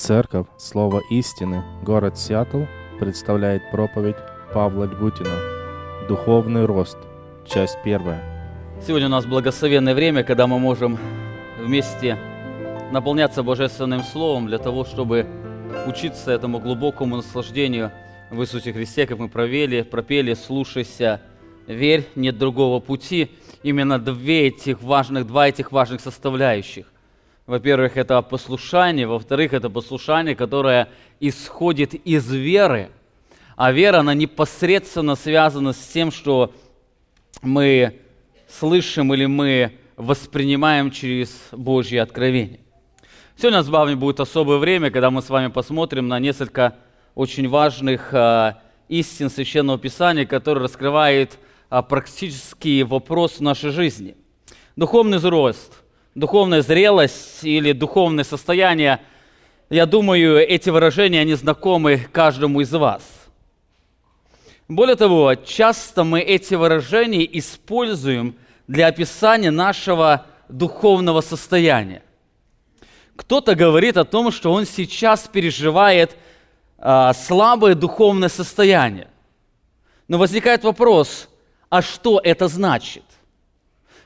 Церковь Слово истины, город Сиэтл, представляет проповедь Павла Львутина «Духовный рост», часть первая. Сегодня у нас благословенное время, когда мы можем вместе наполняться Божественным Словом для того, чтобы учиться этому глубокому наслаждению в Иисусе Христе, как мы провели, пропели «Слушайся, верь, нет другого пути». Именно две этих важных, два этих важных составляющих. Во-первых, это послушание, во-вторых, это послушание, которое исходит из веры. А вера, она непосредственно связана с тем, что мы слышим или мы воспринимаем через Божье откровение. Сегодня у нас с вами будет особое время, когда мы с вами посмотрим на несколько очень важных э, истин Священного Писания, которые раскрывают э, практический вопрос нашей жизни. Духовный взрост – духовная зрелость или духовное состояние, я думаю, эти выражения, они знакомы каждому из вас. Более того, часто мы эти выражения используем для описания нашего духовного состояния. Кто-то говорит о том, что он сейчас переживает а, слабое духовное состояние. Но возникает вопрос, а что это значит?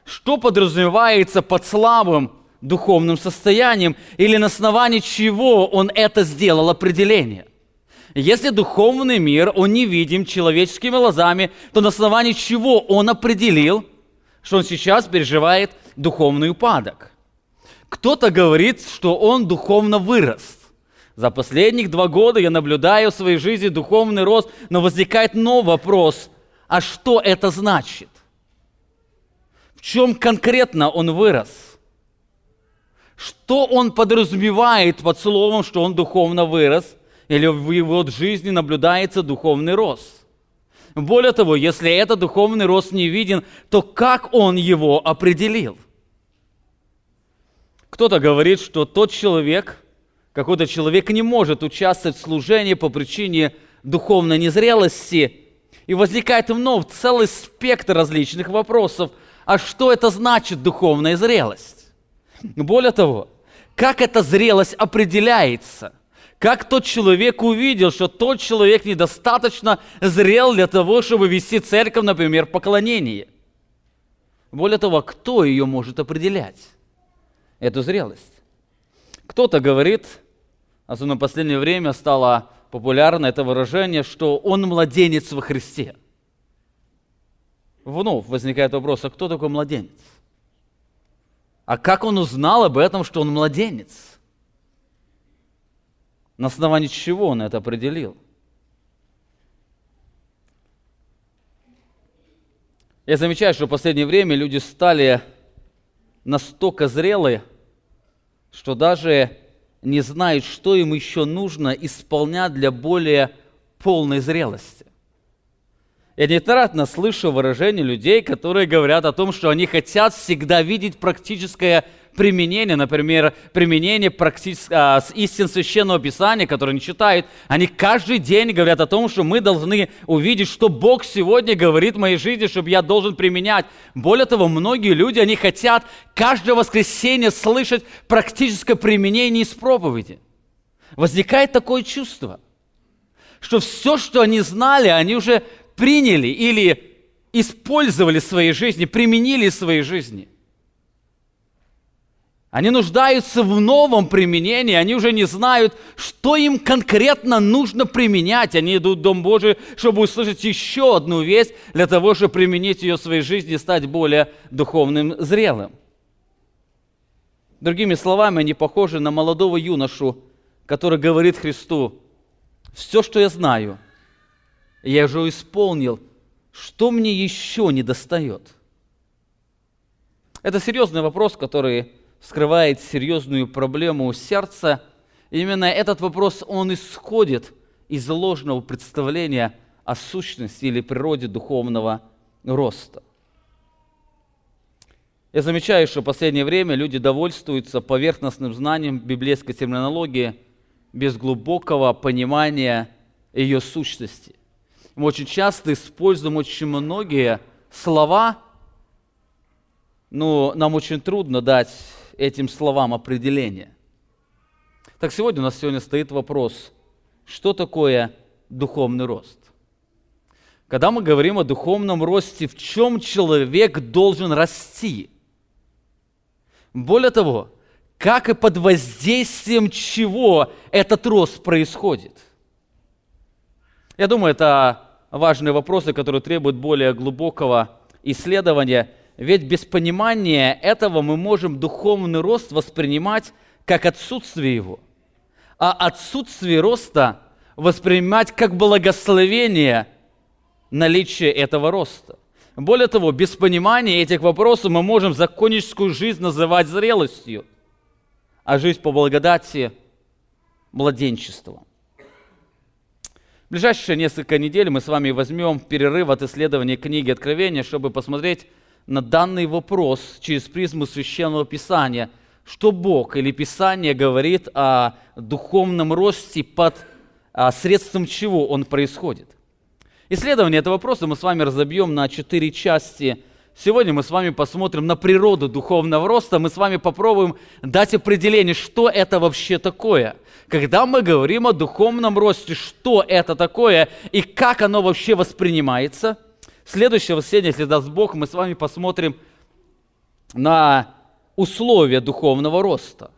Что подразумевается под слабым духовным состоянием или на основании чего он это сделал определение. Если духовный мир, он не видим человеческими глазами, то на основании чего он определил, что он сейчас переживает духовный упадок. Кто-то говорит, что он духовно вырос. За последних два года я наблюдаю в своей жизни духовный рост, но возникает новый вопрос, а что это значит? Чем конкретно он вырос? Что он подразумевает под словом, что он духовно вырос, или в его жизни наблюдается духовный рост? Более того, если этот духовный рост не виден, то как он его определил? Кто-то говорит, что тот человек, какой-то человек не может участвовать в служении по причине духовной незрелости, и возникает вновь целый спектр различных вопросов – а что это значит духовная зрелость? Более того, как эта зрелость определяется? Как тот человек увидел, что тот человек недостаточно зрел для того, чтобы вести церковь, например, поклонение? Более того, кто ее может определять? Эту зрелость. Кто-то говорит, особенно в последнее время стало популярно это выражение, что он младенец во Христе – вновь возникает вопрос, а кто такой младенец? А как он узнал об этом, что он младенец? На основании чего он это определил? Я замечаю, что в последнее время люди стали настолько зрелые, что даже не знают, что им еще нужно исполнять для более полной зрелости. Я неоднократно слышу выражения людей, которые говорят о том, что они хотят всегда видеть практическое применение, например, применение практически, а, с истин Священного Писания, которые они читают. Они каждый день говорят о том, что мы должны увидеть, что Бог сегодня говорит в моей жизни, чтобы я должен применять. Более того, многие люди, они хотят каждое воскресенье слышать практическое применение из проповеди. Возникает такое чувство, что все, что они знали, они уже приняли или использовали в своей жизни, применили в своей жизни. Они нуждаются в новом применении, они уже не знают, что им конкретно нужно применять. Они идут в Дом Божий, чтобы услышать еще одну весть, для того, чтобы применить ее в своей жизни и стать более духовным зрелым. Другими словами, они похожи на молодого юношу, который говорит Христу, все, что я знаю, я уже исполнил, что мне еще не достает? Это серьезный вопрос, который скрывает серьезную проблему сердца. Именно этот вопрос, он исходит из ложного представления о сущности или природе духовного роста. Я замечаю, что в последнее время люди довольствуются поверхностным знанием библейской терминологии без глубокого понимания ее сущности мы очень часто используем очень многие слова, но нам очень трудно дать этим словам определение. Так сегодня у нас сегодня стоит вопрос, что такое духовный рост? Когда мы говорим о духовном росте, в чем человек должен расти? Более того, как и под воздействием чего этот рост происходит? Я думаю, это важные вопросы, которые требуют более глубокого исследования, ведь без понимания этого мы можем духовный рост воспринимать как отсутствие его, а отсутствие роста воспринимать как благословение наличия этого роста. Более того, без понимания этих вопросов мы можем законническую жизнь называть зрелостью, а жизнь по благодати – младенчеством ближайшие несколько недель мы с вами возьмем перерыв от исследования книги Откровения, чтобы посмотреть на данный вопрос через призму Священного Писания, что Бог или Писание говорит о духовном росте под а, средством чего он происходит. Исследование этого вопроса мы с вами разобьем на четыре части – Сегодня мы с вами посмотрим на природу духовного роста. Мы с вами попробуем дать определение, что это вообще такое. Когда мы говорим о духовном росте, что это такое и как оно вообще воспринимается. Следующее воскресенье, если даст Бог, мы с вами посмотрим на условия духовного роста.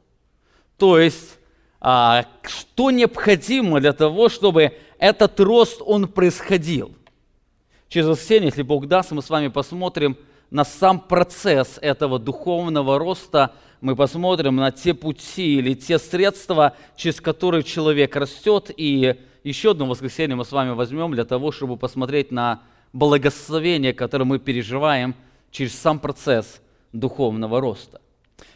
То есть, а, что необходимо для того, чтобы этот рост, он происходил. Через воскресенье, если Бог даст, мы с вами посмотрим на сам процесс этого духовного роста, мы посмотрим на те пути или те средства, через которые человек растет. И еще одно воскресенье мы с вами возьмем для того, чтобы посмотреть на благословение, которое мы переживаем через сам процесс духовного роста.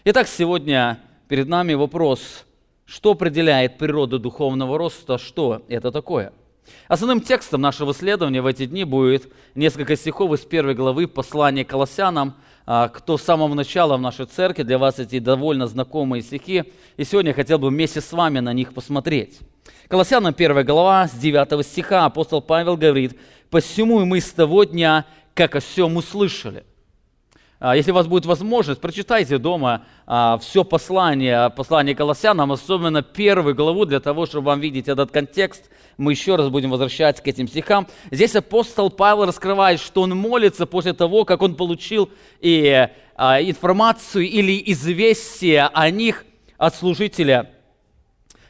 Итак, сегодня перед нами вопрос, что определяет природу духовного роста, что это такое – Основным текстом нашего исследования в эти дни будет несколько стихов из первой главы послания Колоссянам, а, кто с самого начала в нашей церкви, для вас эти довольно знакомые стихи, и сегодня я хотел бы вместе с вами на них посмотреть. Колоссянам 1 глава, с 9 стиха апостол Павел говорит, «Посему мы с того дня, как о всем услышали». А, если у вас будет возможность, прочитайте дома а, все послание, послание Колоссянам, особенно первую главу, для того, чтобы вам видеть этот контекст. Мы еще раз будем возвращаться к этим стихам. Здесь апостол Павел раскрывает, что он молится после того, как он получил и а, информацию или известие о них от служителя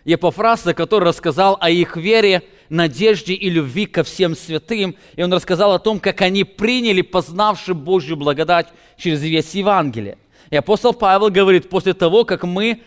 Епофраса, который рассказал о их вере, надежде и любви ко всем святым. И он рассказал о том, как они приняли, познавши Божью благодать через весь Евангелие. И апостол Павел говорит, после того, как мы,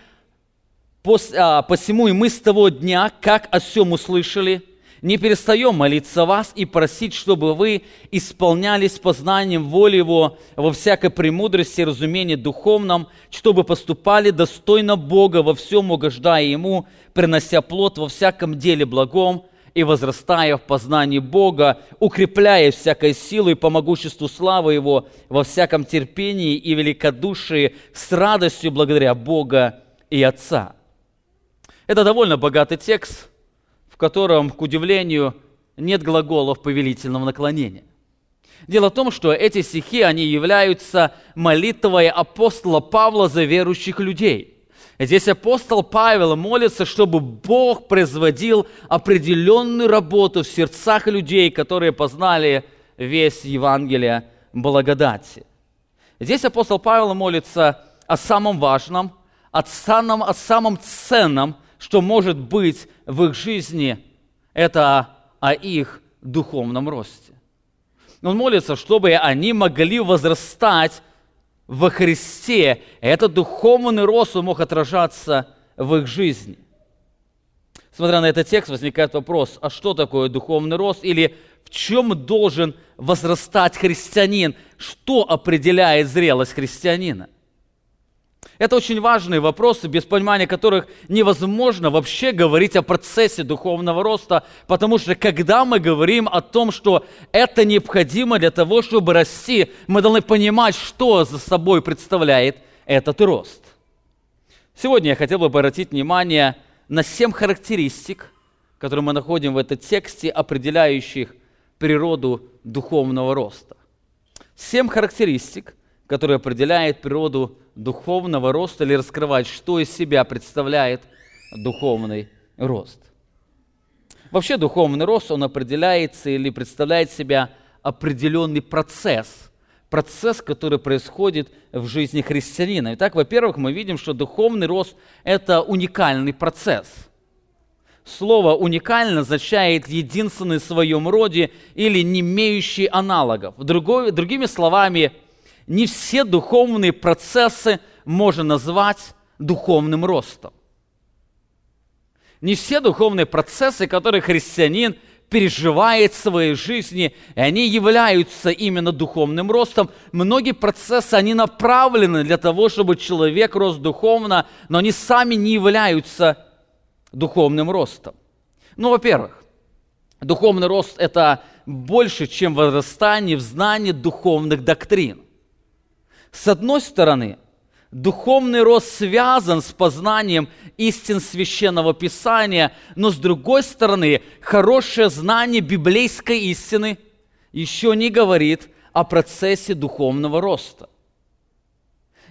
а, посему и мы с того дня, как о всем услышали, не перестаем молиться вас и просить, чтобы вы исполнялись познанием воли Его во всякой премудрости и разумении духовном, чтобы поступали достойно Бога во всем угождая Ему, принося плод во всяком деле благом, и возрастая в познании Бога, укрепляя всякой силой по могуществу славы Его во всяком терпении и великодушии с радостью благодаря Бога и Отца. Это довольно богатый текст, в котором, к удивлению, нет глаголов повелительного наклонения. Дело в том, что эти стихи, они являются молитвой апостола Павла за верующих людей – Здесь апостол Павел молится, чтобы Бог производил определенную работу в сердцах людей, которые познали весь Евангелие благодати. Здесь апостол Павел молится о самом важном, о самом, о самом ценном, что может быть в их жизни, это о их духовном росте. Он молится, чтобы они могли возрастать во Христе, этот духовный рост мог отражаться в их жизни. Смотря на этот текст, возникает вопрос, а что такое духовный рост? Или в чем должен возрастать христианин? Что определяет зрелость христианина? Это очень важные вопросы, без понимания которых невозможно вообще говорить о процессе духовного роста, потому что когда мы говорим о том, что это необходимо для того, чтобы расти, мы должны понимать, что за собой представляет этот рост. Сегодня я хотел бы обратить внимание на семь характеристик, которые мы находим в этом тексте, определяющих природу духовного роста. Семь характеристик, которые определяют природу духовного роста или раскрывать, что из себя представляет духовный рост. Вообще духовный рост, он определяется или представляет себя определенный процесс, процесс, который происходит в жизни христианина. Итак, во-первых, мы видим, что духовный рост – это уникальный процесс. Слово «уникально» означает «единственный в своем роде» или «не имеющий аналогов». Другой, другими словами, не все духовные процессы можно назвать духовным ростом. Не все духовные процессы, которые христианин переживает в своей жизни, и они являются именно духовным ростом. Многие процессы, они направлены для того, чтобы человек рос духовно, но они сами не являются духовным ростом. Ну, во-первых, духовный рост – это больше, чем возрастание в знании духовных доктрин. С одной стороны, Духовный рост связан с познанием истин священного писания, но с другой стороны, хорошее знание библейской истины еще не говорит о процессе духовного роста.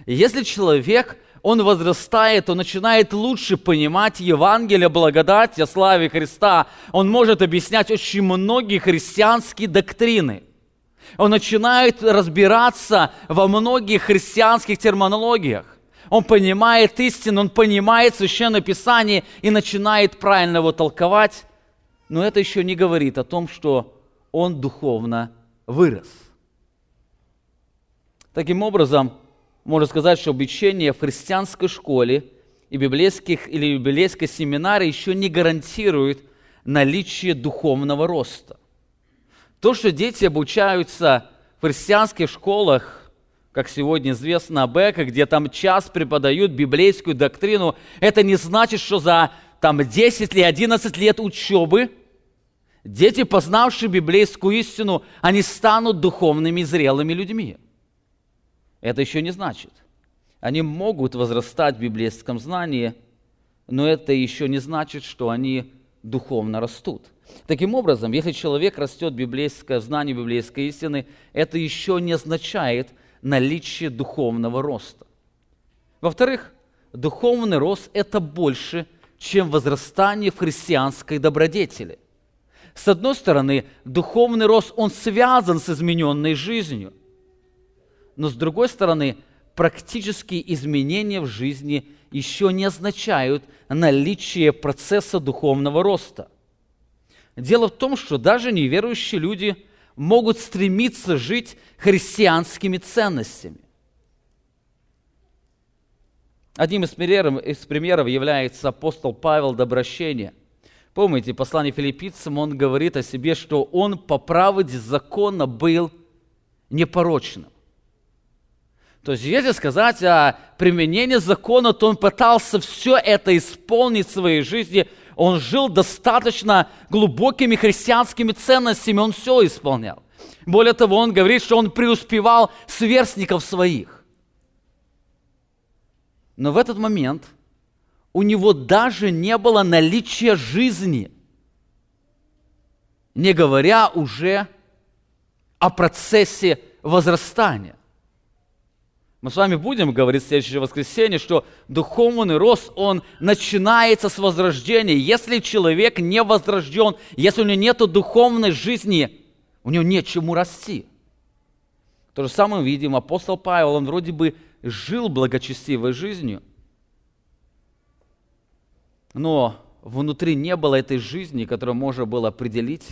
Если человек, он возрастает, он начинает лучше понимать Евангелие, благодати о славе Христа, он может объяснять очень многие христианские доктрины – он начинает разбираться во многих христианских терминологиях. Он понимает истину, он понимает Священное Писание и начинает правильно его толковать. Но это еще не говорит о том, что он духовно вырос. Таким образом, можно сказать, что обучение в христианской школе и библейских или библейской семинаре еще не гарантирует наличие духовного роста. То, что дети обучаются в христианских школах, как сегодня известно об ЭКО, где там час преподают библейскую доктрину, это не значит, что за там 10 или 11 лет учебы дети, познавшие библейскую истину, они станут духовными зрелыми людьми. Это еще не значит. Они могут возрастать в библейском знании, но это еще не значит, что они духовно растут. Таким образом, если человек растет библейское, в знании библейской истины, это еще не означает наличие духовного роста. Во-вторых, духовный рост – это больше, чем возрастание в христианской добродетели. С одной стороны, духовный рост, он связан с измененной жизнью. Но с другой стороны, практические изменения в жизни еще не означают наличие процесса духовного роста. Дело в том, что даже неверующие люди могут стремиться жить христианскими ценностями. Одним из примеров, из примеров является апостол Павел до обращения. Помните, послание филиппийцам, он говорит о себе, что он по правде закона был непорочным. То есть, если сказать о применении закона, то он пытался все это исполнить в своей жизни – он жил достаточно глубокими христианскими ценностями, он все исполнял. Более того, он говорит, что он преуспевал сверстников своих. Но в этот момент у него даже не было наличия жизни, не говоря уже о процессе возрастания. Мы с вами будем говорить в следующее воскресенье, что духовный рост, он начинается с возрождения. Если человек не возрожден, если у него нет духовной жизни, у него нет чему расти. То же самое видим, апостол Павел, он вроде бы жил благочестивой жизнью, но внутри не было этой жизни, которую можно было определить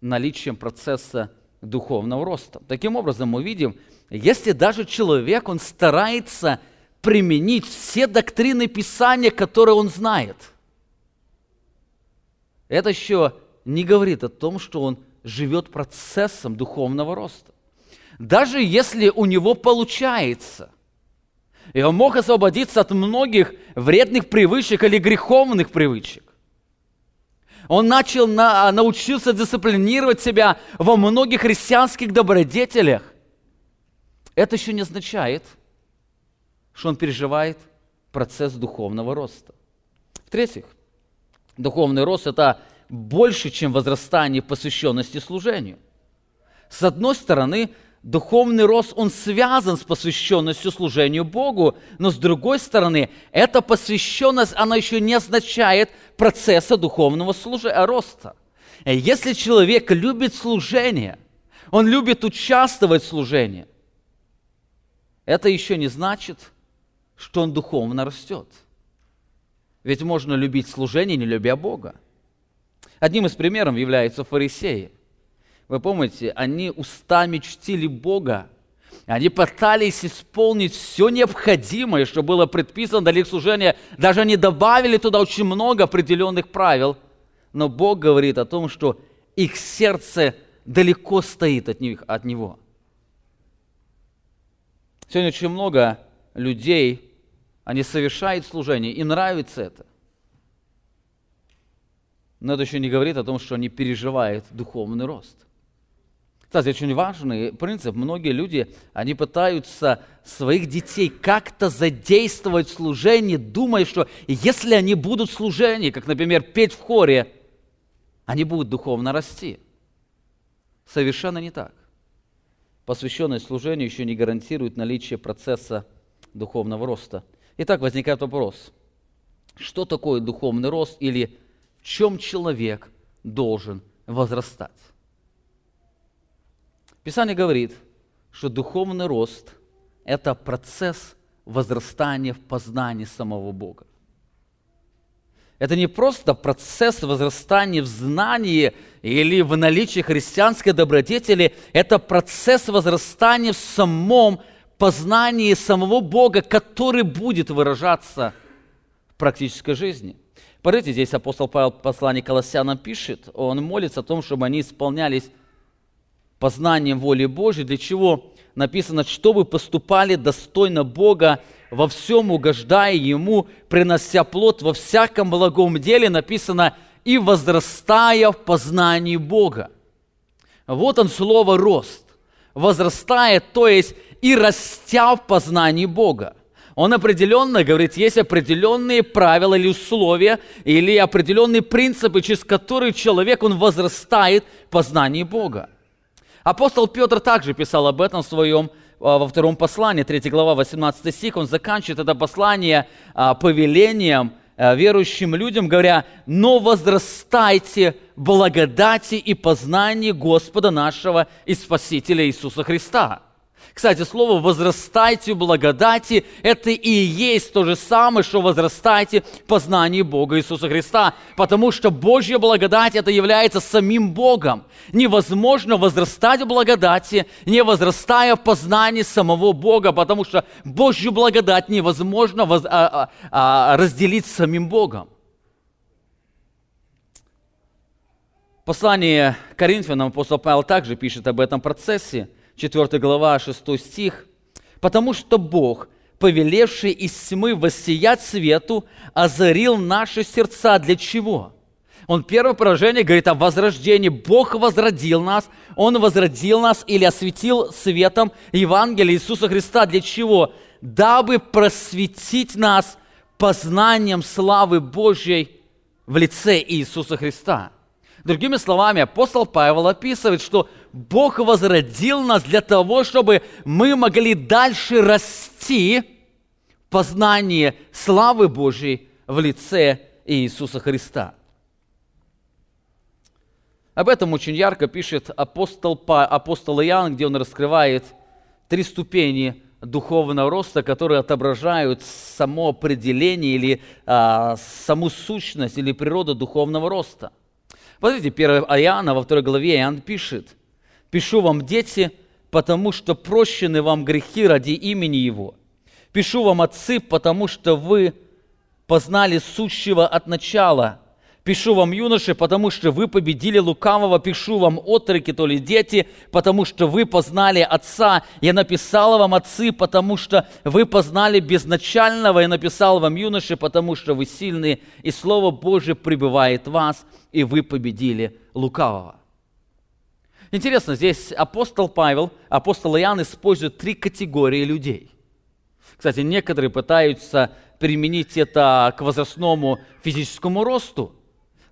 наличием процесса духовного роста. Таким образом, мы видим, если даже человек, он старается применить все доктрины Писания, которые он знает, это еще не говорит о том, что он живет процессом духовного роста. Даже если у него получается, и он мог освободиться от многих вредных привычек или греховных привычек, он начал на, научился дисциплинировать себя во многих христианских добродетелях. Это еще не означает, что он переживает процесс духовного роста. В-третьих, духовный рост – это больше, чем возрастание посвященности служению. С одной стороны, духовный рост, он связан с посвященностью служению Богу, но с другой стороны, эта посвященность, она еще не означает процесса духовного служения, роста. Если человек любит служение, он любит участвовать в служении, это еще не значит, что он духовно растет. Ведь можно любить служение, не любя Бога. Одним из примеров являются фарисеи. Вы помните, они устами чтили Бога, они пытались исполнить все необходимое, что было предписано для их служения. Даже они добавили туда очень много определенных правил. Но Бог говорит о том, что их сердце далеко стоит от, них, от Него. Сегодня очень много людей, они совершают служение, и нравится это. Но это еще не говорит о том, что они переживают духовный рост. Кстати, очень важный принцип. Многие люди, они пытаются своих детей как-то задействовать в служении, думая, что если они будут в служении, как, например, петь в хоре, они будут духовно расти. Совершенно не так. Посвященность служению еще не гарантирует наличие процесса духовного роста. Итак, возникает вопрос, что такое духовный рост или в чем человек должен возрастать? Писание говорит, что духовный рост – это процесс возрастания в познании самого Бога. Это не просто процесс возрастания в знании или в наличии христианской добродетели, это процесс возрастания в самом познании самого Бога, который будет выражаться в практической жизни. Посмотрите, здесь апостол Павел в послании Колоссянам пишет, он молится о том, чтобы они исполнялись познанием воли Божьей, для чего написано, чтобы поступали достойно Бога, во всем угождая Ему, принося плод во всяком благом деле, написано, и возрастая в познании Бога. Вот он слово «рост». Возрастая, то есть и растя в познании Бога. Он определенно говорит, есть определенные правила или условия, или определенные принципы, через которые человек, он возрастает в познании Бога. Апостол Петр также писал об этом в своем а, во втором послании, 3 глава, 18 стих, он заканчивает это послание а, повелением а, верующим людям, говоря, «Но возрастайте благодати и познании Господа нашего и Спасителя Иисуса Христа». Кстати, слово «возрастайте в благодати» – это и есть то же самое, что «возрастайте в познании Бога Иисуса Христа», потому что Божья благодать – это является самим Богом. Невозможно возрастать в благодати, не возрастая в познании самого Бога, потому что Божью благодать невозможно воз... а, а, а, разделить с самим Богом. Послание Коринфянам апостол Павел также пишет об этом процессе – 4 глава, 6 стих. «Потому что Бог, повелевший из тьмы воссиять свету, озарил наши сердца. Для чего?» Он первое поражение говорит о возрождении. Бог возродил нас, Он возродил нас или осветил светом Евангелия Иисуса Христа. Для чего? Дабы просветить нас познанием славы Божьей в лице Иисуса Христа. Другими словами, апостол Павел описывает, что Бог возродил нас для того, чтобы мы могли дальше расти в познании славы Божьей в лице Иисуса Христа. Об этом очень ярко пишет апостол, апостол Иоанн, где он раскрывает три ступени духовного роста, которые отображают само определение или а, саму сущность или природу духовного роста – Посмотрите, 1 Иоанна во второй главе Иоанн пишет, «Пишу вам, дети, потому что прощены вам грехи ради имени Его. Пишу вам, отцы, потому что вы познали сущего от начала. Пишу вам, юноши, потому что вы победили лукавого. Пишу вам, отроки, то ли дети, потому что вы познали Отца. Я написал вам, отцы, потому что вы познали безначального. Я написал вам, юноши, потому что вы сильны, и Слово Божие пребывает в вас, и вы победили лукавого. Интересно, здесь апостол Павел, апостол Иоанн используют три категории людей. Кстати, некоторые пытаются применить это к возрастному физическому росту –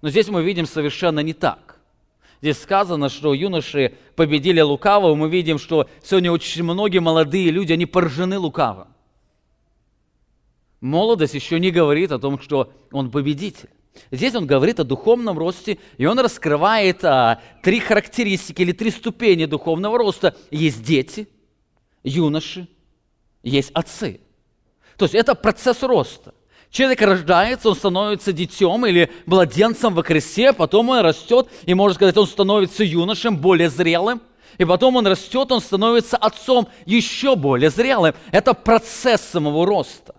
но здесь мы видим совершенно не так. Здесь сказано, что юноши победили лукавого. Мы видим, что сегодня очень многие молодые люди, они поражены лукавым. Молодость еще не говорит о том, что он победитель. Здесь он говорит о духовном росте, и он раскрывает а, три характеристики или три ступени духовного роста. Есть дети, юноши, есть отцы. То есть это процесс роста. Человек рождается, он становится детем или младенцем во Христе, потом он растет, и можно сказать, он становится юношем, более зрелым, и потом он растет, он становится отцом еще более зрелым. Это процесс самого роста.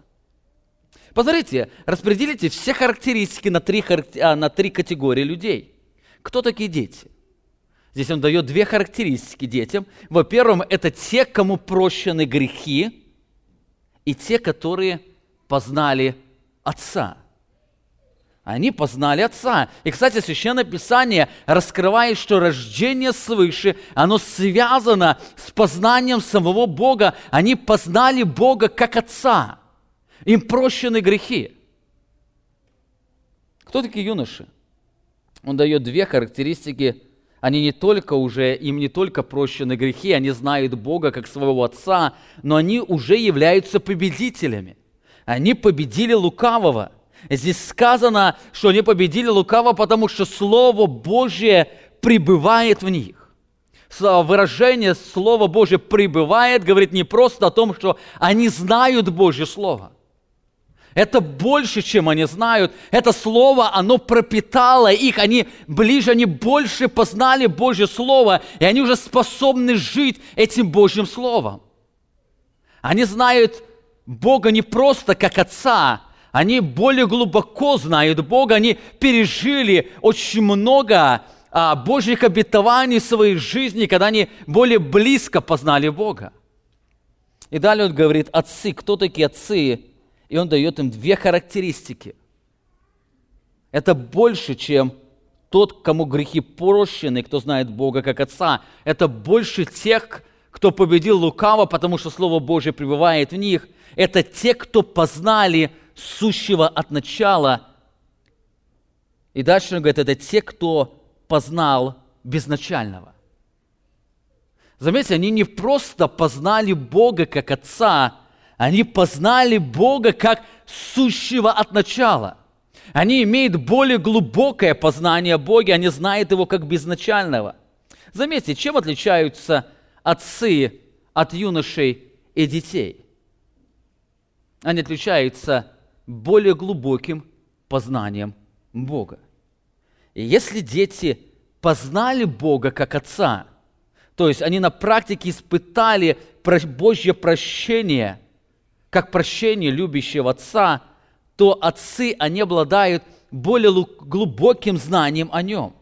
Посмотрите, распределите все характеристики на три, а, на три категории людей. Кто такие дети? Здесь он дает две характеристики детям. Во-первых, это те, кому прощены грехи, и те, которые познали Отца. Они познали Отца. И, кстати, Священное Писание раскрывает, что рождение свыше, оно связано с познанием самого Бога. Они познали Бога как Отца. Им прощены грехи. Кто такие юноши? Он дает две характеристики. Они не только уже, им не только прощены грехи, они знают Бога как своего Отца, но они уже являются победителями. Они победили лукавого. Здесь сказано, что они победили лукавого, потому что Слово Божье пребывает в них выражение Слово Божье пребывает, говорит не просто о том, что они знают Божье Слово. Это больше, чем они знают. Это слово, оно пропитало их. Они ближе, они больше познали Божье Слово. И они уже способны жить этим Божьим Словом. Они знают Бога не просто как Отца, они более глубоко знают Бога, они пережили очень много а, Божьих обетований в своей жизни, когда они более близко познали Бога. И далее он говорит, отцы, кто такие отцы? И он дает им две характеристики. Это больше, чем тот, кому грехи прощены, кто знает Бога как Отца. Это больше тех, кто победил лукаво, потому что Слово Божье пребывает в них. Это те, кто познали сущего от начала. И дальше он говорит, это те, кто познал безначального. Заметьте, они не просто познали Бога как Отца, они познали Бога как сущего от начала. Они имеют более глубокое познание Бога, они знают Его как безначального. Заметьте, чем отличаются отцы от юношей и детей? Они отличаются более глубоким познанием Бога. И если дети познали Бога как Отца, то есть они на практике испытали Божье прощение – как прощение любящего отца, то отцы, они обладают более глубоким знанием о нем.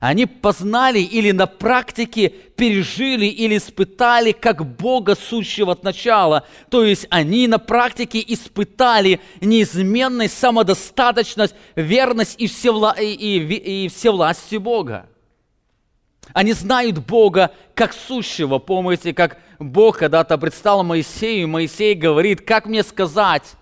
Они познали или на практике пережили или испытали как Бога сущего от начала. То есть они на практике испытали неизменность, самодостаточность, верность и, всевла... и, и, и всевластие Бога. Они знают Бога как сущего. Помните, как Бог когда-то предстал Моисею, и Моисей говорит, как мне сказать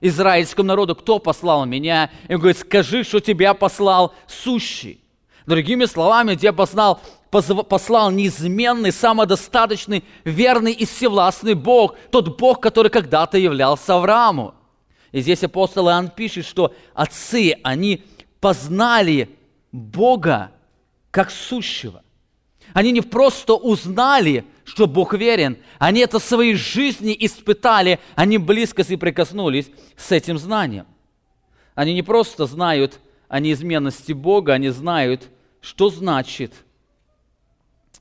израильскому народу, кто послал меня? И он говорит, скажи, что тебя послал сущий. Другими словами, тебя послал, послал неизменный, самодостаточный, верный и всевластный Бог, тот Бог, который когда-то являлся Аврааму. И здесь апостол Иоанн пишет, что отцы, они познали Бога как сущего. Они не просто узнали, что Бог верен, они это в своей жизни испытали, они близко соприкоснулись с этим знанием. Они не просто знают о неизменности Бога, они знают, что значит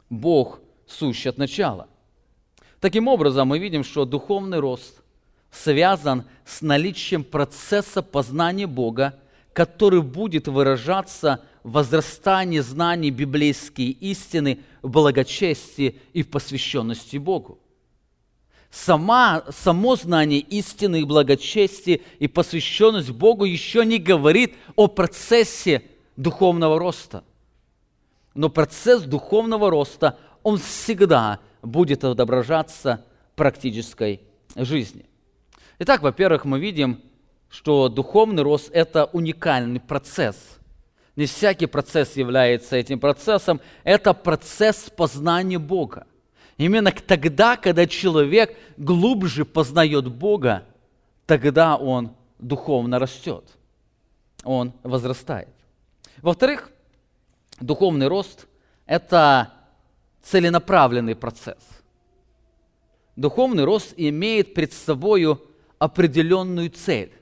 Бог сущий от начала. Таким образом, мы видим, что духовный рост связан с наличием процесса познания Бога, который будет выражаться возрастание знаний библейской истины в благочестии и в посвященности Богу. Сама, само знание истины и благочестия и посвященность Богу еще не говорит о процессе духовного роста. Но процесс духовного роста, он всегда будет отображаться в практической жизни. Итак, во-первых, мы видим, что духовный рост – это уникальный процесс – Не всякий процесс является этим процессом. Это процесс познания Бога. Именно тогда, когда человек глубже познает Бога, тогда он духовно растет. Он возрастает. Во-вторых, духовный рост – это целенаправленный процесс. Духовный рост имеет пред собой определенную цель.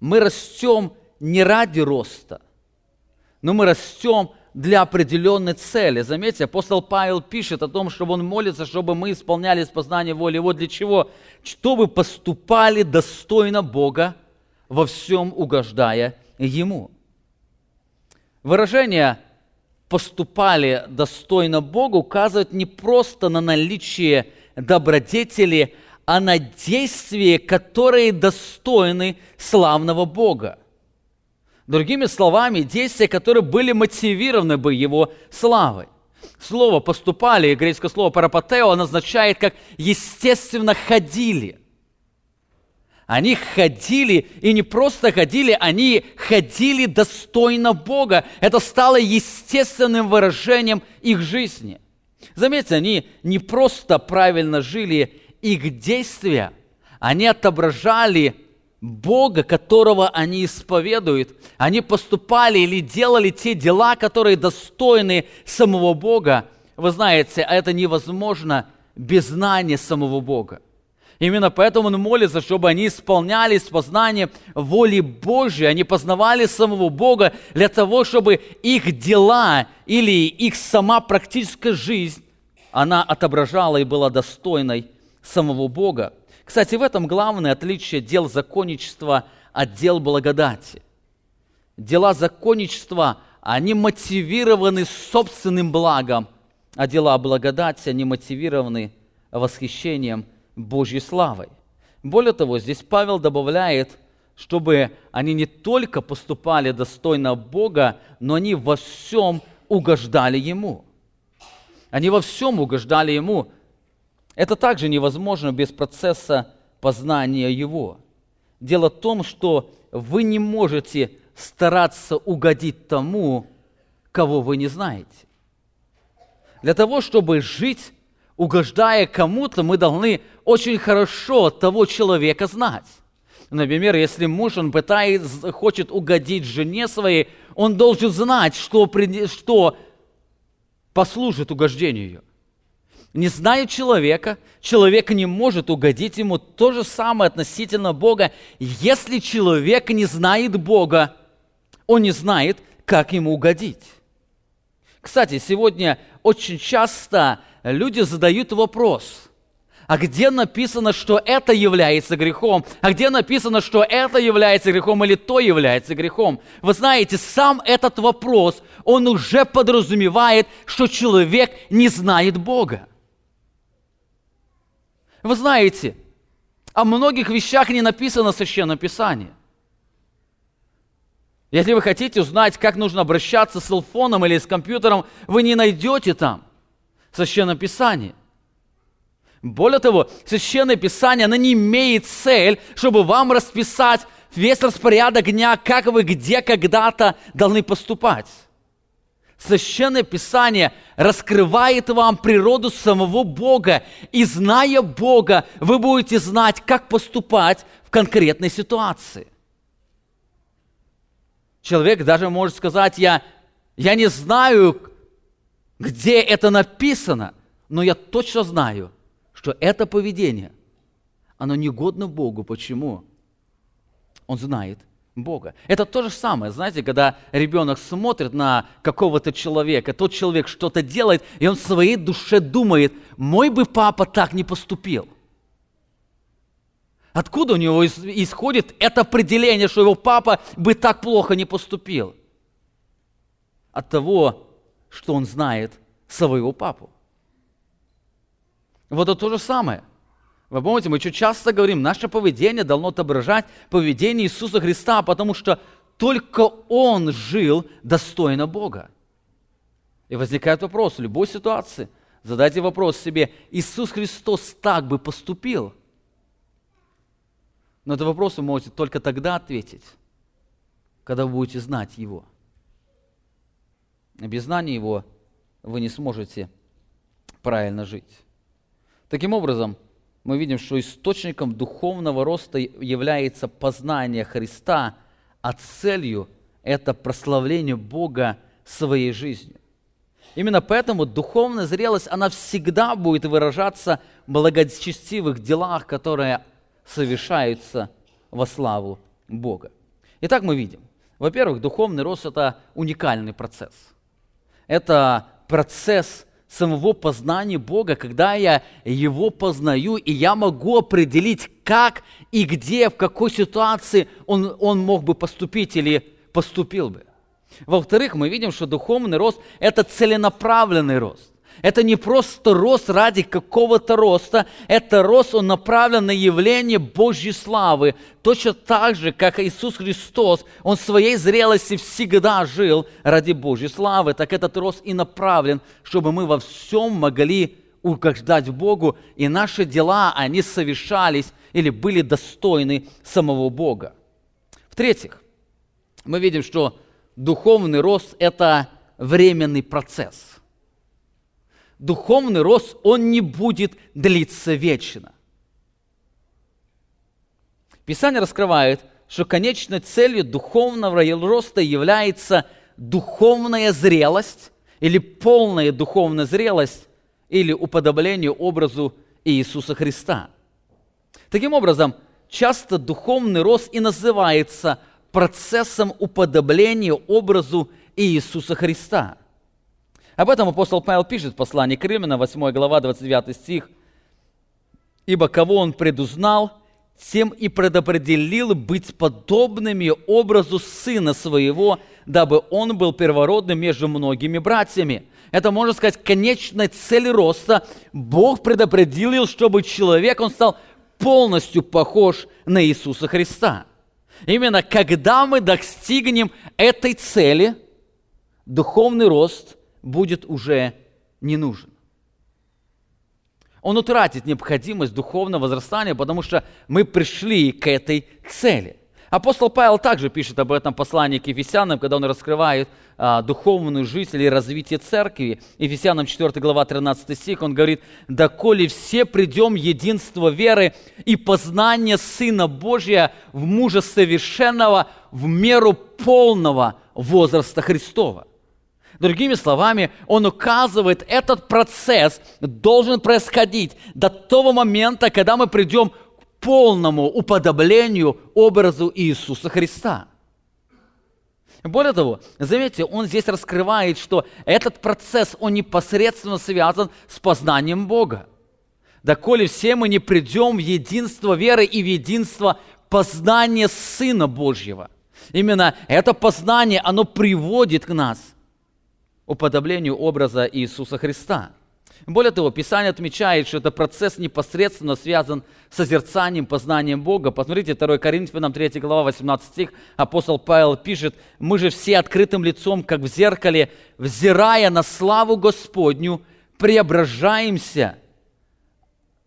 Мы растем не ради роста, но мы растем для определенной цели. Заметьте, апостол Павел пишет о том, чтобы он молится, чтобы мы исполняли познание воли его. Для чего? Чтобы поступали достойно Бога, во всем угождая Ему. Выражение «поступали достойно Бога» указывает не просто на наличие добродетели, а на действия, которые достойны славного Бога. Другими словами, действия, которые были мотивированы бы его славой. Слово «поступали», греческое слово «парапатео», означает как «естественно ходили». Они ходили, и не просто ходили, они ходили достойно Бога. Это стало естественным выражением их жизни. Заметьте, они не просто правильно жили, их действия, они отображали Бога, которого они исповедуют. Они поступали или делали те дела, которые достойны самого Бога. Вы знаете, это невозможно без знания самого Бога. Именно поэтому он молится, чтобы они исполнялись познанием воли Божьей, они познавали самого Бога для того, чтобы их дела или их сама практическая жизнь, она отображала и была достойной самого Бога. Кстати, в этом главное отличие дел законничества от дел благодати. Дела законничества, они мотивированы собственным благом, а дела благодати, они мотивированы восхищением – Божьей славой. Более того, здесь Павел добавляет, чтобы они не только поступали достойно Бога, но они во всем угождали Ему. Они во всем угождали Ему. Это также невозможно без процесса познания Его. Дело в том, что вы не можете стараться угодить тому, кого вы не знаете. Для того, чтобы жить угождая кому-то, мы должны очень хорошо того человека знать. Например, если муж, он пытается, хочет угодить жене своей, он должен знать, что, что послужит угождению ее. Не зная человека, человек не может угодить ему. То же самое относительно Бога. Если человек не знает Бога, он не знает, как ему угодить. Кстати, сегодня очень часто люди задают вопрос, а где написано, что это является грехом? А где написано, что это является грехом или то является грехом? Вы знаете, сам этот вопрос, он уже подразумевает, что человек не знает Бога. Вы знаете, о многих вещах не написано в Священном Писании. Если вы хотите узнать, как нужно обращаться с телефоном или с компьютером, вы не найдете там Священное Писание. Более того, Священное Писание, оно не имеет цель, чтобы вам расписать весь распорядок дня, как вы где когда-то должны поступать. Священное Писание раскрывает вам природу самого Бога, и зная Бога, вы будете знать, как поступать в конкретной ситуации. Человек даже может сказать, я, я не знаю, где это написано, но я точно знаю, что это поведение, оно негодно Богу. Почему? Он знает Бога. Это то же самое, знаете, когда ребенок смотрит на какого-то человека, тот человек что-то делает, и он в своей душе думает, мой бы папа так не поступил. Откуда у него исходит это определение, что его папа бы так плохо не поступил? От того, что он знает своего папу. Вот это то же самое. Вы помните, мы часто говорим, наше поведение должно отображать поведение Иисуса Христа, потому что только Он жил достойно Бога. И возникает вопрос в любой ситуации. Задайте вопрос себе, Иисус Христос так бы поступил? Но этот вопрос вы можете только тогда ответить, когда вы будете знать Его. без знания Его вы не сможете правильно жить. Таким образом, мы видим, что источником духовного роста является познание Христа, а целью – это прославление Бога своей жизнью. Именно поэтому духовная зрелость, она всегда будет выражаться в благочестивых делах, которые совершаются во славу Бога. Итак, мы видим, во-первых, духовный рост – это уникальный процесс. Это процесс самого познания Бога, когда я Его познаю, и я могу определить, как и где, в какой ситуации Он, он мог бы поступить или поступил бы. Во-вторых, мы видим, что духовный рост – это целенаправленный рост. Это не просто рост ради какого-то роста, это рост, он направлен на явление Божьей славы. Точно так же, как Иисус Христос, Он в своей зрелости всегда жил ради Божьей славы, так этот рост и направлен, чтобы мы во всем могли угождать Богу, и наши дела, они совершались или были достойны самого Бога. В-третьих, мы видим, что духовный рост – это временный процесс – духовный рост, он не будет длиться вечно. Писание раскрывает, что конечной целью духовного роста является духовная зрелость или полная духовная зрелость или уподобление образу Иисуса Христа. Таким образом, часто духовный рост и называется процессом уподобления образу Иисуса Христа – об этом апостол Павел пишет в послании к Римлянам, 8 глава, 29 стих. «Ибо кого он предузнал, тем и предопределил быть подобными образу Сына Своего, дабы Он был первородным между многими братьями». Это, можно сказать, конечная цель роста. Бог предопределил, чтобы человек, он стал полностью похож на Иисуса Христа. Именно когда мы достигнем этой цели, духовный рост, будет уже не нужен. Он утратит необходимость духовного возрастания, потому что мы пришли к этой цели. Апостол Павел также пишет об этом послании к Ефесянам, когда он раскрывает а, духовную жизнь или развитие церкви. Ефесянам 4 глава 13 стих, он говорит, «Доколе все придем единство веры и познание Сына Божия в мужа совершенного в меру полного возраста Христова». Другими словами, он указывает, этот процесс должен происходить до того момента, когда мы придем к полному уподоблению образу Иисуса Христа. Более того, заметьте, он здесь раскрывает, что этот процесс, он непосредственно связан с познанием Бога. Доколе все мы не придем в единство веры и в единство познания Сына Божьего. Именно это познание, оно приводит к нас – уподоблению образа Иисуса Христа. Более того, Писание отмечает, что это процесс непосредственно связан с созерцанием, познанием Бога. Посмотрите, 2 Коринфянам 3 глава, 18 стих, апостол Павел пишет, «Мы же все открытым лицом, как в зеркале, взирая на славу Господню, преображаемся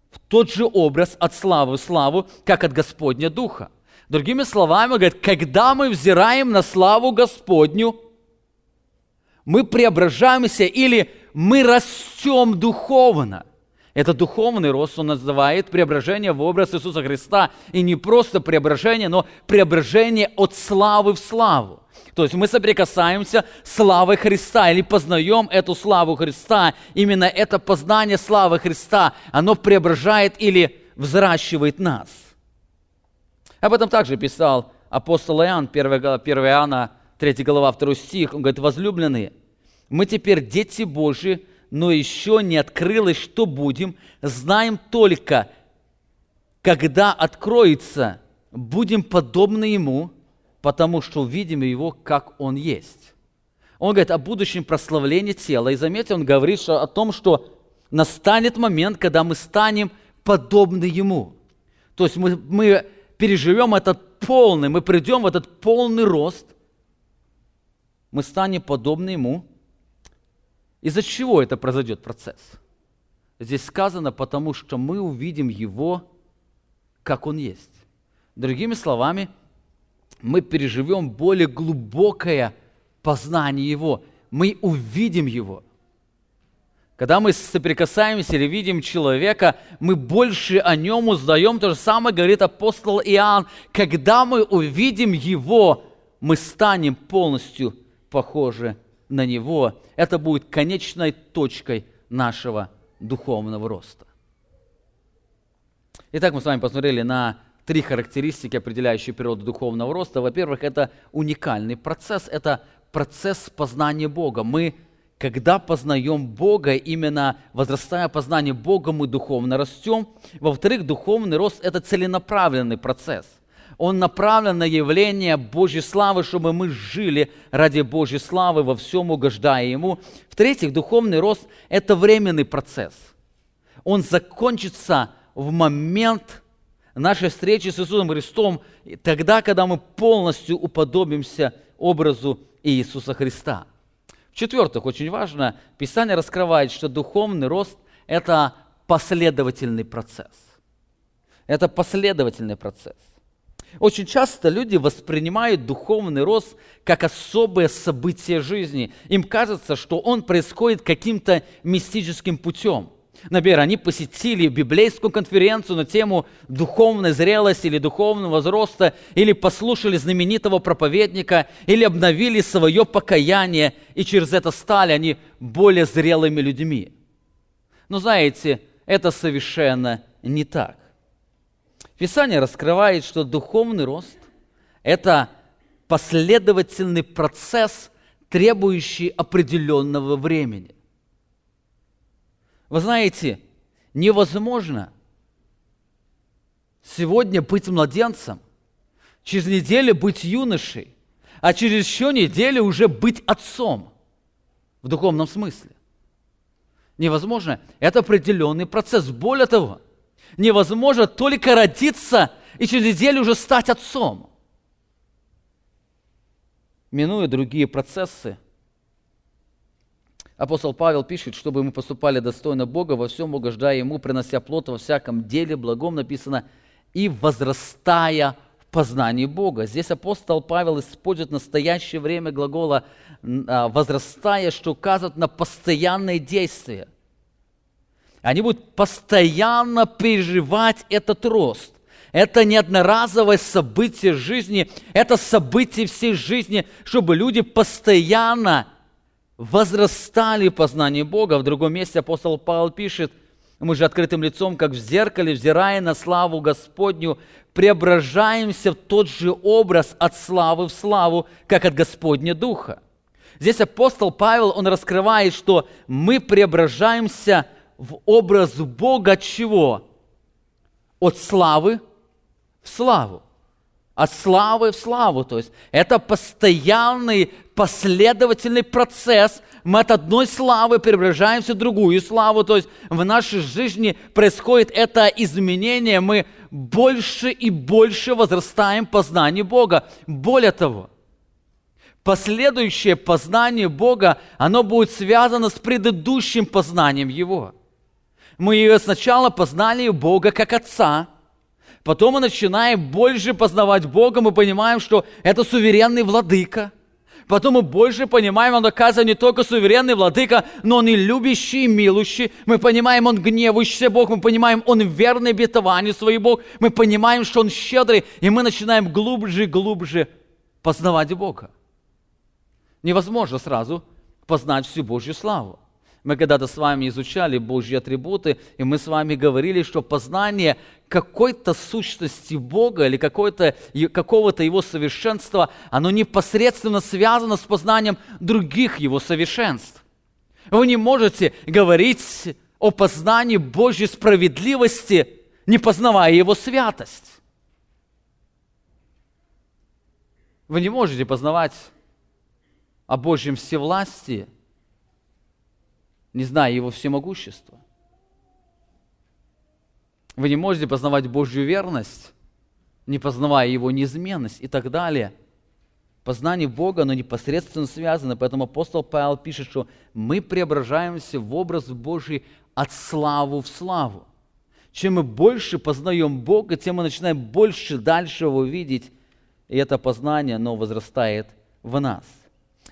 в тот же образ от славы в славу, как от Господня Духа». Другими словами, говорит, когда мы взираем на славу Господню – мы преображаемся или мы растем духовно. Это духовный рост, он называет преображение в образ Иисуса Христа. И не просто преображение, но преображение от славы в славу. То есть мы соприкасаемся с славой Христа или познаем эту славу Христа. Именно это познание славы Христа, оно преображает или взращивает нас. Об этом также писал апостол Иоанн, 1 Иоанна 3 глава, 2 стих, он говорит, возлюбленные, мы теперь дети Божьи, но еще не открылось, что будем, знаем только, когда откроется, будем подобны Ему, потому что увидим Его, как Он есть. Он говорит о будущем прославлении тела. И заметьте, он говорит что, о том, что настанет момент, когда мы станем подобны Ему. То есть мы, мы переживем этот полный, мы придем в этот полный рост – мы станем подобны Ему. Из-за чего это произойдет процесс? Здесь сказано, потому что мы увидим Его, как Он есть. Другими словами, мы переживем более глубокое познание Его, мы увидим Его. Когда мы соприкасаемся или видим человека, мы больше о нем узнаем. То же самое говорит апостол Иоанн. Когда мы увидим Его, мы станем полностью похожи на Него. Это будет конечной точкой нашего духовного роста. Итак, мы с вами посмотрели на три характеристики, определяющие природу духовного роста. Во-первых, это уникальный процесс, это процесс познания Бога. Мы, когда познаем Бога, именно возрастая познание Бога, мы духовно растем. Во-вторых, духовный рост – это целенаправленный процесс. Он направлен на явление Божьей славы, чтобы мы жили ради Божьей славы, во всем угождая Ему. В-третьих, духовный рост – это временный процесс. Он закончится в момент нашей встречи с Иисусом Христом, тогда, когда мы полностью уподобимся образу Иисуса Христа. В-четвертых, очень важно, Писание раскрывает, что духовный рост – это последовательный процесс. Это последовательный процесс. Очень часто люди воспринимают духовный рост как особое событие жизни. Им кажется, что он происходит каким-то мистическим путем – Например, они посетили библейскую конференцию на тему духовной зрелости или духовного возраста, или послушали знаменитого проповедника, или обновили свое покаяние, и через это стали они более зрелыми людьми. Но знаете, это совершенно не так. Писание раскрывает, что духовный рост – это последовательный процесс, требующий определенного времени. Вы знаете, невозможно сегодня быть младенцем, через неделю быть юношей, а через еще неделю уже быть отцом в духовном смысле. Невозможно. Это определенный процесс. Более того, невозможно только родиться и через неделю уже стать отцом. Минуя другие процессы, Апостол Павел пишет, чтобы мы поступали достойно Бога, во всем угождая Ему, принося плод во всяком деле, благом написано, и возрастая в познании Бога. Здесь апостол Павел использует настоящее время глагола а, «возрастая», что указывает на постоянное действие. Они будут постоянно переживать этот рост. Это не одноразовое событие жизни, это событие всей жизни, чтобы люди постоянно возрастали в познании Бога. В другом месте апостол Павел пишет, мы же открытым лицом, как в зеркале, взирая на славу Господню, преображаемся в тот же образ от славы в славу, как от Господня Духа. Здесь апостол Павел, он раскрывает, что мы преображаемся в образ Бога от чего? От славы в славу от славы в славу. То есть это постоянный, последовательный процесс. Мы от одной славы преображаемся в другую славу. То есть в нашей жизни происходит это изменение. Мы больше и больше возрастаем в познании Бога. Более того, последующее познание Бога, оно будет связано с предыдущим познанием Его. Мы сначала познали Бога как Отца – Потом мы начинаем больше познавать Бога, мы понимаем, что это суверенный владыка. Потом мы больше понимаем, он, оказывается, не только суверенный владыка, но он и любящий, и милующий. Мы понимаем, он гневающийся Бог, мы понимаем, он верный обетованию свой Бог. Мы понимаем, что он щедрый, и мы начинаем глубже и глубже познавать Бога. Невозможно сразу познать всю Божью славу. Мы когда-то с вами изучали Божьи атрибуты, и мы с вами говорили, что познание какой-то сущности Бога или какого-то Его совершенства, оно непосредственно связано с познанием других Его совершенств. Вы не можете говорить о познании Божьей справедливости, не познавая Его святость. Вы не можете познавать о Божьем всевластии – не зная Его всемогущества. Вы не можете познавать Божью верность, не познавая Его неизменность и так далее. Познание Бога, оно непосредственно связано, поэтому апостол Павел пишет, что мы преображаемся в образ Божий от славу в славу. Чем мы больше познаем Бога, тем мы начинаем больше дальше Его видеть, и это познание, оно возрастает в нас.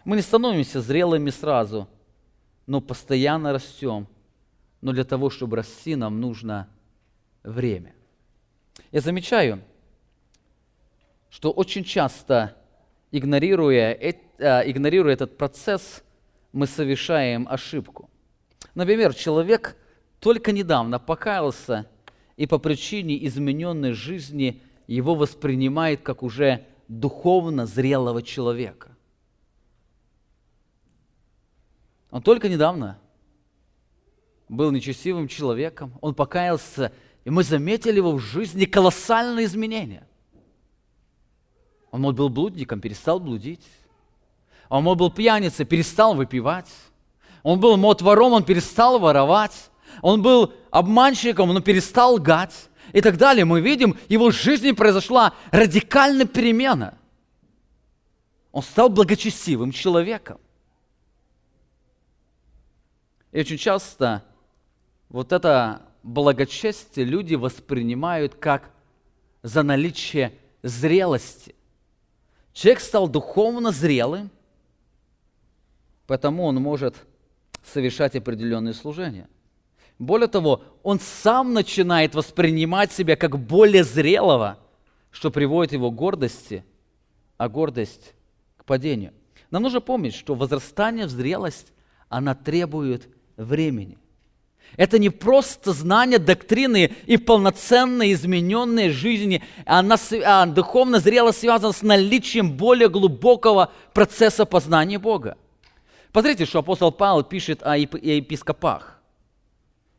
Мы не становимся зрелыми сразу, но постоянно растем. Но для того, чтобы расти, нам нужно время. Я замечаю, что очень часто, игнорируя, э, игнорируя этот процесс, мы совершаем ошибку. Например, человек только недавно покаялся, и по причине измененной жизни его воспринимает как уже духовно зрелого человека. Он только недавно был нечестивым человеком, он покаялся, и мы заметили его в жизни колоссальные изменения. Он мол, был блудником, перестал блудить. Он мол, был пьяницей, перестал выпивать. Он был мод вором, он перестал воровать. Он был обманщиком, он перестал лгать. И так далее. Мы видим, его жизни произошла радикальная перемена. Он стал благочестивым человеком. И очень часто вот это благочестие люди воспринимают как за наличие зрелости. Человек стал духовно зрелым, потому он может совершать определенные служения. Более того, он сам начинает воспринимать себя как более зрелого, что приводит его к гордости, а гордость к падению. Нам нужно помнить, что возрастание в зрелость, она требует времени. Это не просто знание доктрины и полноценной измененной жизни, она а духовно зрело связана с наличием более глубокого процесса познания Бога. Посмотрите, что апостол Павел пишет о епископах.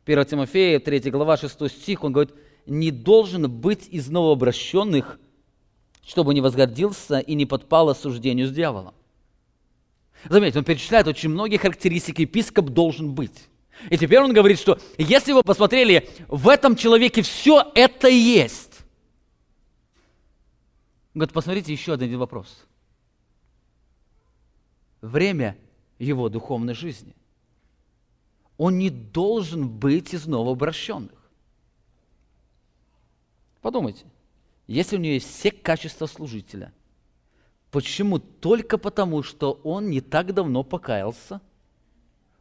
1 Тимофея, 3 глава, 6 стих, он говорит, «Не должен быть из новообращенных, чтобы не возгордился и не подпал осуждению с дьяволом». Заметьте, он перечисляет очень многие характеристики, епископ должен быть. И теперь он говорит, что если вы посмотрели, в этом человеке все это есть. Он говорит, посмотрите еще один вопрос. Время его духовной жизни. Он не должен быть из новообращенных. Подумайте, если у него есть все качества служителя, почему только потому, что он не так давно покаялся,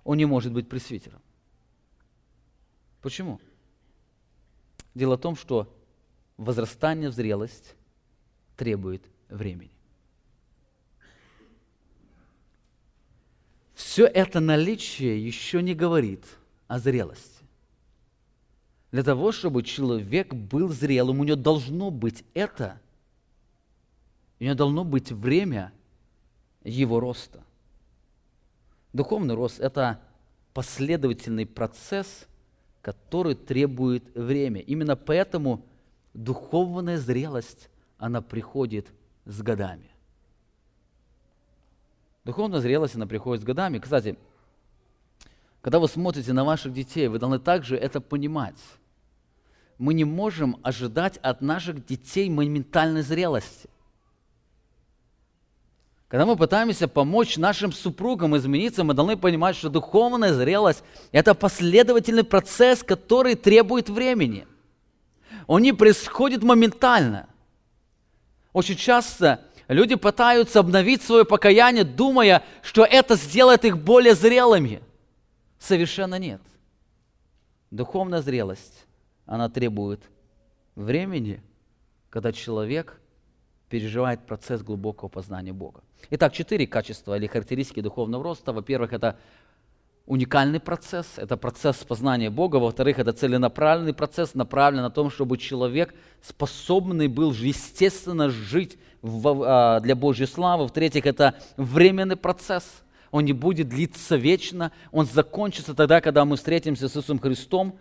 он не может быть пресвитером? Почему? Дело в том, что возрастание в зрелость требует времени. Все это наличие еще не говорит о зрелости. Для того, чтобы человек был зрелым, у него должно быть это, у него должно быть время его роста. Духовный рост – это последовательный процесс, который требует время. Именно поэтому духовная зрелость, она приходит с годами. Духовная зрелость, она приходит с годами. Кстати, когда вы смотрите на ваших детей, вы должны также это понимать. Мы не можем ожидать от наших детей моментальной зрелости. Когда мы пытаемся помочь нашим супругам измениться, мы должны понимать, что духовная зрелость – это последовательный процесс, который требует времени. Он не происходит моментально. Очень часто люди пытаются обновить свое покаяние, думая, что это сделает их более зрелыми. Совершенно нет. Духовная зрелость, она требует времени, когда человек переживает процесс глубокого познания Бога. Итак, четыре качества или характеристики духовного роста. Во-первых, это уникальный процесс, это процесс познания Бога. Во-вторых, это целенаправленный процесс, направленный на том, чтобы человек способный был естественно жить а, для Божьей славы. В-третьих, это временный процесс. Он не будет длиться вечно, он закончится тогда, когда мы встретимся с Иисусом Христом.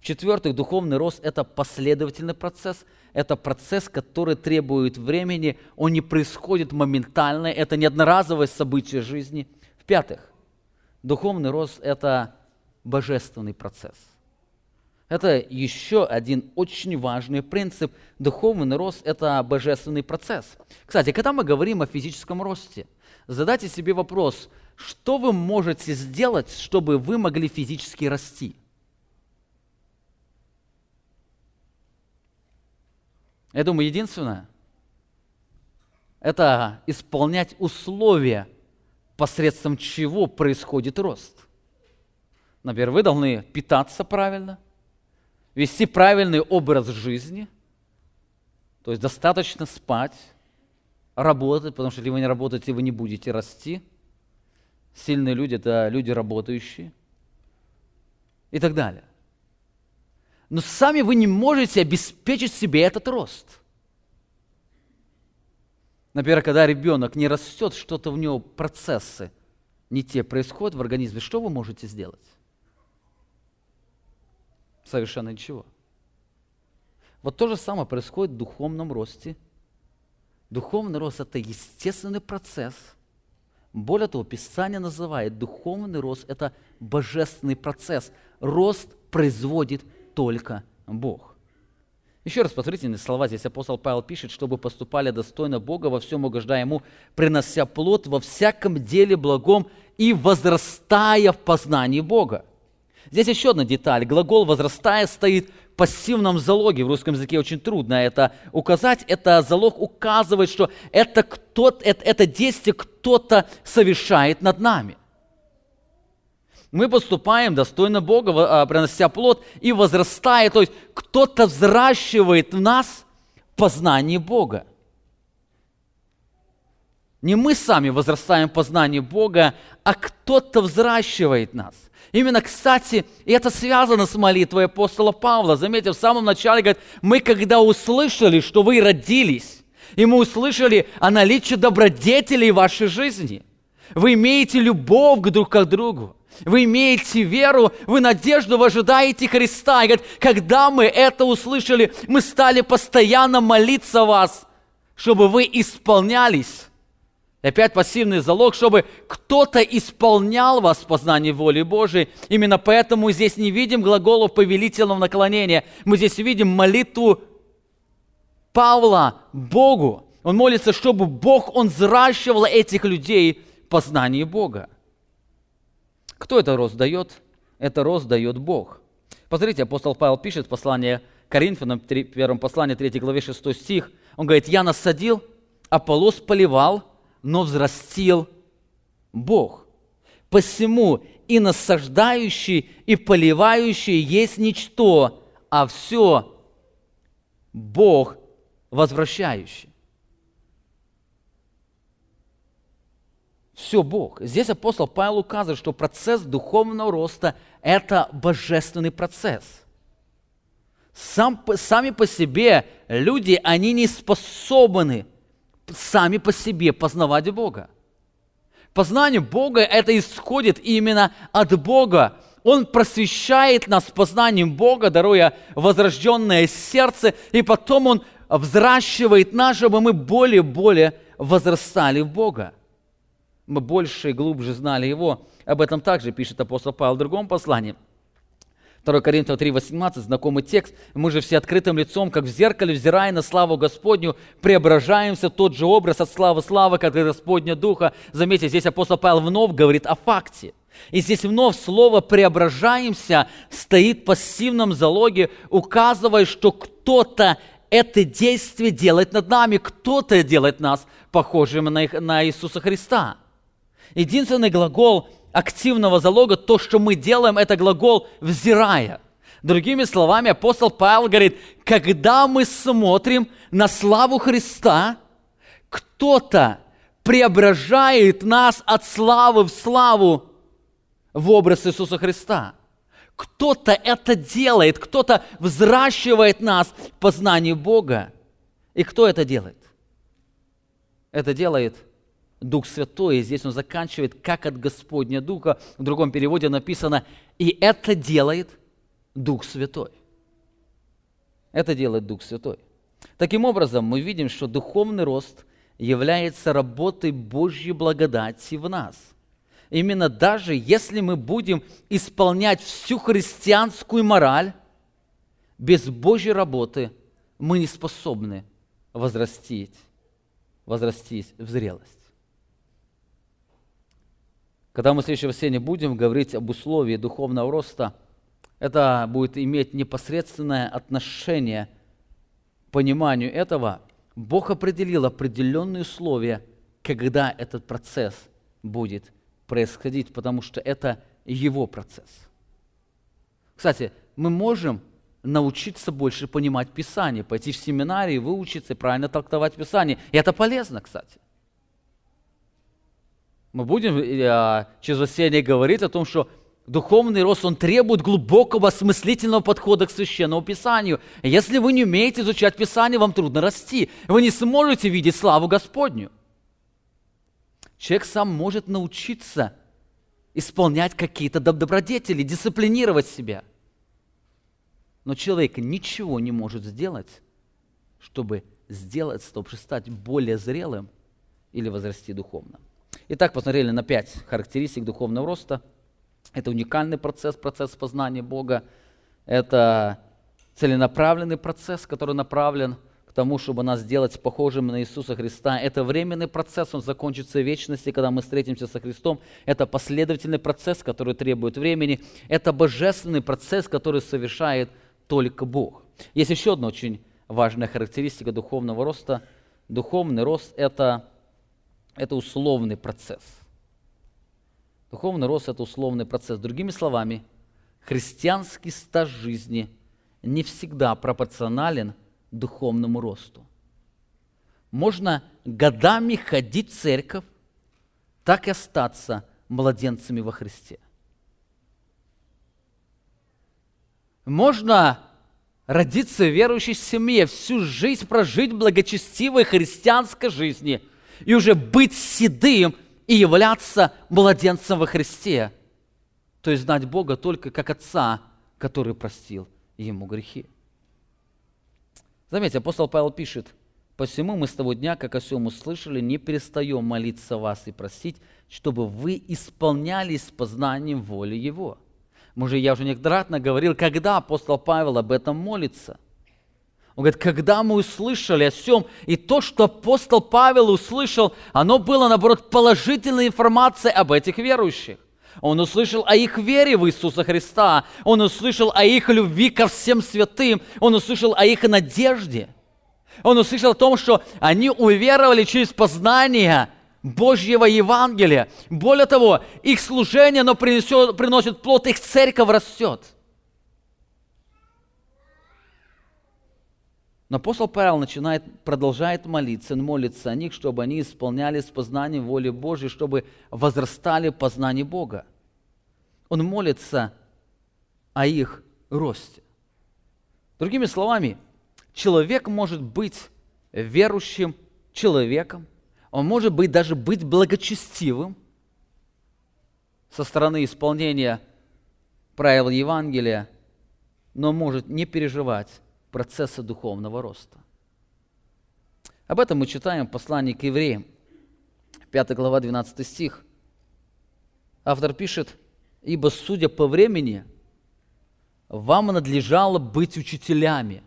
В-четвертых, духовный рост – это последовательный процесс, это процесс, который требует времени, он не происходит моментально, это не одноразовое событие жизни. В-пятых, духовный рост – это божественный процесс. Это еще один очень важный принцип. Духовный рост – это божественный процесс. Кстати, когда мы говорим о физическом росте, задайте себе вопрос, что вы можете сделать, чтобы вы могли физически расти – Я думаю, единственное – это исполнять условия посредством чего происходит рост. Например, вы должны питаться правильно, вести правильный образ жизни, то есть достаточно спать, работать, потому что если вы не работаете, вы не будете расти. Сильные люди – это люди работающие и так далее. Но сами вы не можете обеспечить себе этот рост. Например, когда ребенок не растет, что-то в него, процессы не те происходят в организме, что вы можете сделать? Совершенно ничего. Вот то же самое происходит в духовном росте. Духовный рост – это естественный процесс. Более того, Писание называет духовный рост – это божественный процесс. Рост производит только Бог. Еще раз посмотрите слова. Здесь апостол Павел пишет, чтобы поступали достойно Бога, во всем угождая Ему, принося плод во всяком деле благом и возрастая в познании Бога. Здесь еще одна деталь. Глагол «возрастая» стоит в пассивном залоге. В русском языке очень трудно это указать. Это залог указывает, что это, кто это, это действие кто-то совершает над нами. Мы поступаем достойно Бога, а, принося плод и возрастая. То есть кто-то взращивает в нас познание Бога. Не мы сами возрастаем познание Бога, а кто-то взращивает нас. Именно, кстати, это связано с молитвой апостола Павла. Заметьте, в самом начале говорит, мы когда услышали, что вы родились, и мы услышали о наличии добродетелей в вашей жизни, вы имеете любовь друг к другу, вы имеете веру, вы надежду, вы ожидаете Христа. И говорит, когда мы это услышали, мы стали постоянно молиться вас, чтобы вы исполнялись и опять пассивный залог, чтобы кто-то исполнял вас в познании воли Божией. Именно поэтому здесь не видим глаголов повелительного наклонения. Мы здесь видим молитву Павла Богу. Он молится, чтобы Бог, Он взращивал этих людей в познании Бога. Кто это рост дает? Это рост дает Бог. Посмотрите, апостол Павел пишет в послании Коринфянам, в первом послании, 3 главе 6 стих. Он говорит, «Я насадил, Аполлос поливал, но взрастил Бог. Посему и насаждающий, и поливающий есть ничто, а все Бог возвращающий. Все Бог. Здесь апостол Павел указывает, что процесс духовного роста – это божественный процесс. Сам, сами по себе люди, они не способны сами по себе познавать Бога. Познание Бога это исходит именно от Бога. Он просвещает нас познанием Бога, даруя возрожденное сердце, и потом Он взращивает нас, чтобы мы более-более возрастали в Бога. Мы больше и глубже знали Его. Об этом также пишет апостол Павел в другом послании – 2 Коринфянам 3,18, знакомый текст. Мы же все открытым лицом, как в зеркале, взирая на славу Господню, преображаемся тот же образ от славы славы, как и Господня Духа. Заметьте, здесь апостол Павел вновь говорит о факте. И здесь вновь слово «преображаемся» стоит в пассивном залоге, указывая, что кто-то это действие делает над нами, кто-то делает нас похожими на Иисуса Христа. Единственный глагол активного залога, то, что мы делаем, это глагол «взирая». Другими словами, апостол Павел говорит, когда мы смотрим на славу Христа, кто-то преображает нас от славы в славу в образ Иисуса Христа. Кто-то это делает, кто-то взращивает нас в познании Бога. И кто это делает? Это делает Дух Святой. И здесь он заканчивает, как от Господня Духа. В другом переводе написано, и это делает Дух Святой. Это делает Дух Святой. Таким образом, мы видим, что духовный рост является работой Божьей благодати в нас. Именно даже если мы будем исполнять всю христианскую мораль, без Божьей работы мы не способны возрастить, возрастить в зрелость. Когда мы в следующее воскресенье будем говорить об условии духовного роста, это будет иметь непосредственное отношение к пониманию этого. Бог определил определенные условия, когда этот процесс будет происходить, потому что это его процесс. Кстати, мы можем научиться больше понимать Писание, пойти в семинарии, выучиться правильно трактовать Писание. И это полезно, кстати. Мы будем э, через воскресенье говорить о том, что духовный рост, он требует глубокого осмыслительного подхода к Священному Писанию. Если вы не умеете изучать Писание, вам трудно расти. Вы не сможете видеть славу Господню. Человек сам может научиться исполнять какие-то добродетели, дисциплинировать себя – но человек ничего не может сделать, чтобы сделать, чтобы стать более зрелым или возрасти духовно. Итак, посмотрели на пять характеристик духовного роста. Это уникальный процесс, процесс познания Бога. Это целенаправленный процесс, который направлен к тому, чтобы нас сделать похожими на Иисуса Христа. Это временный процесс, он закончится в вечности, когда мы встретимся со Христом. Это последовательный процесс, который требует времени. Это божественный процесс, который совершает только Бог. Есть еще одна очень важная характеристика духовного роста. Духовный рост – это, это условный процесс. Духовный рост – это условный процесс. Другими словами, христианский стаж жизни не всегда пропорционален духовному росту. Можно годами ходить в церковь, так и остаться младенцами во Христе. Можно родиться в верующей семье, всю жизнь прожить благочестивой христианской жизни и уже быть седым и являться младенцем во Христе. То есть знать Бога только как Отца, который простил ему грехи. Заметьте, апостол Павел пишет, «Посему мы с того дня, как о всем услышали, не перестаем молиться вас и просить, чтобы вы исполнялись познанием воли Его» мы же, я уже неоднократно говорил, когда апостол Павел об этом молится. Он говорит, когда мы услышали о всем, и то, что апостол Павел услышал, оно было, наоборот, положительной информацией об этих верующих. Он услышал о их вере в Иисуса Христа, он услышал о их любви ко всем святым, он услышал о их надежде. Он услышал о том, что они уверовали через познание Божьего Евангелия. Более того, их служение, оно принесет, приносит плод, их церковь растет. Но апостол Павел начинает, продолжает молиться, он молится о них, чтобы они исполнялись познанием воли Божьей, чтобы возрастали в познании Бога. Он молится о их росте. Другими словами, человек может быть верующим человеком, он может быть даже быть благочестивым со стороны исполнения правил Евангелия, но может не переживать процесса духовного роста. Об этом мы читаем в послании к евреям, 5 глава, 12 стих. Автор пишет, «Ибо, судя по времени, вам надлежало быть учителями,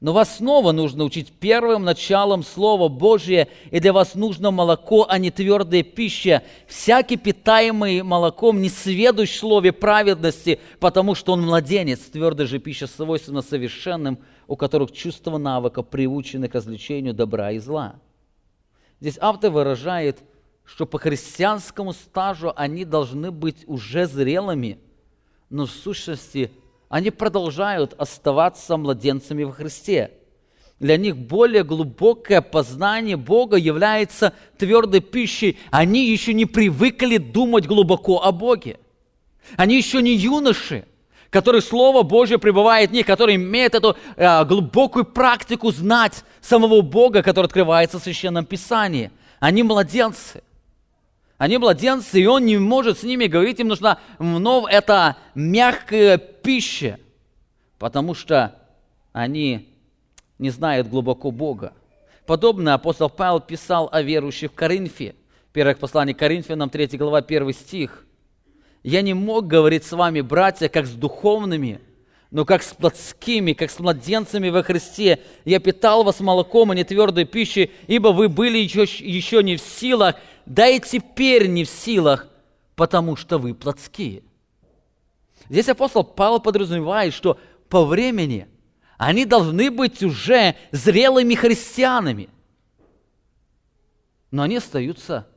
но вас снова нужно учить первым началом Слова Божия, и для вас нужно молоко, а не твердая пища. Всякий питаемый молоком не сведущ слове праведности, потому что он младенец. Твердая же пища свойственна совершенным, у которых чувство навыка приучены к развлечению добра и зла. Здесь автор выражает, что по христианскому стажу они должны быть уже зрелыми, но в сущности – они продолжают оставаться младенцами во Христе. Для них более глубокое познание Бога является твердой пищей. Они еще не привыкли думать глубоко о Боге. Они еще не юноши, которые Слово Божье пребывает в них, которые имеют эту э, глубокую практику знать самого Бога, который открывается в Священном Писании. Они младенцы. Они младенцы, и он не может с ними говорить, им нужна вновь эта мягкая пища, потому что они не знают глубоко Бога. Подобно апостол Павел писал о верующих в Коринфе. Первое послание Коринфянам, 3 глава, 1 стих. «Я не мог говорить с вами, братья, как с духовными, но как с плотскими, как с младенцами во Христе. Я питал вас молоком, а не твердой пищей, ибо вы были еще, еще не в силах да и теперь не в силах, потому что вы плотские. Здесь апостол Павел подразумевает, что по времени они должны быть уже зрелыми христианами. Но они остаются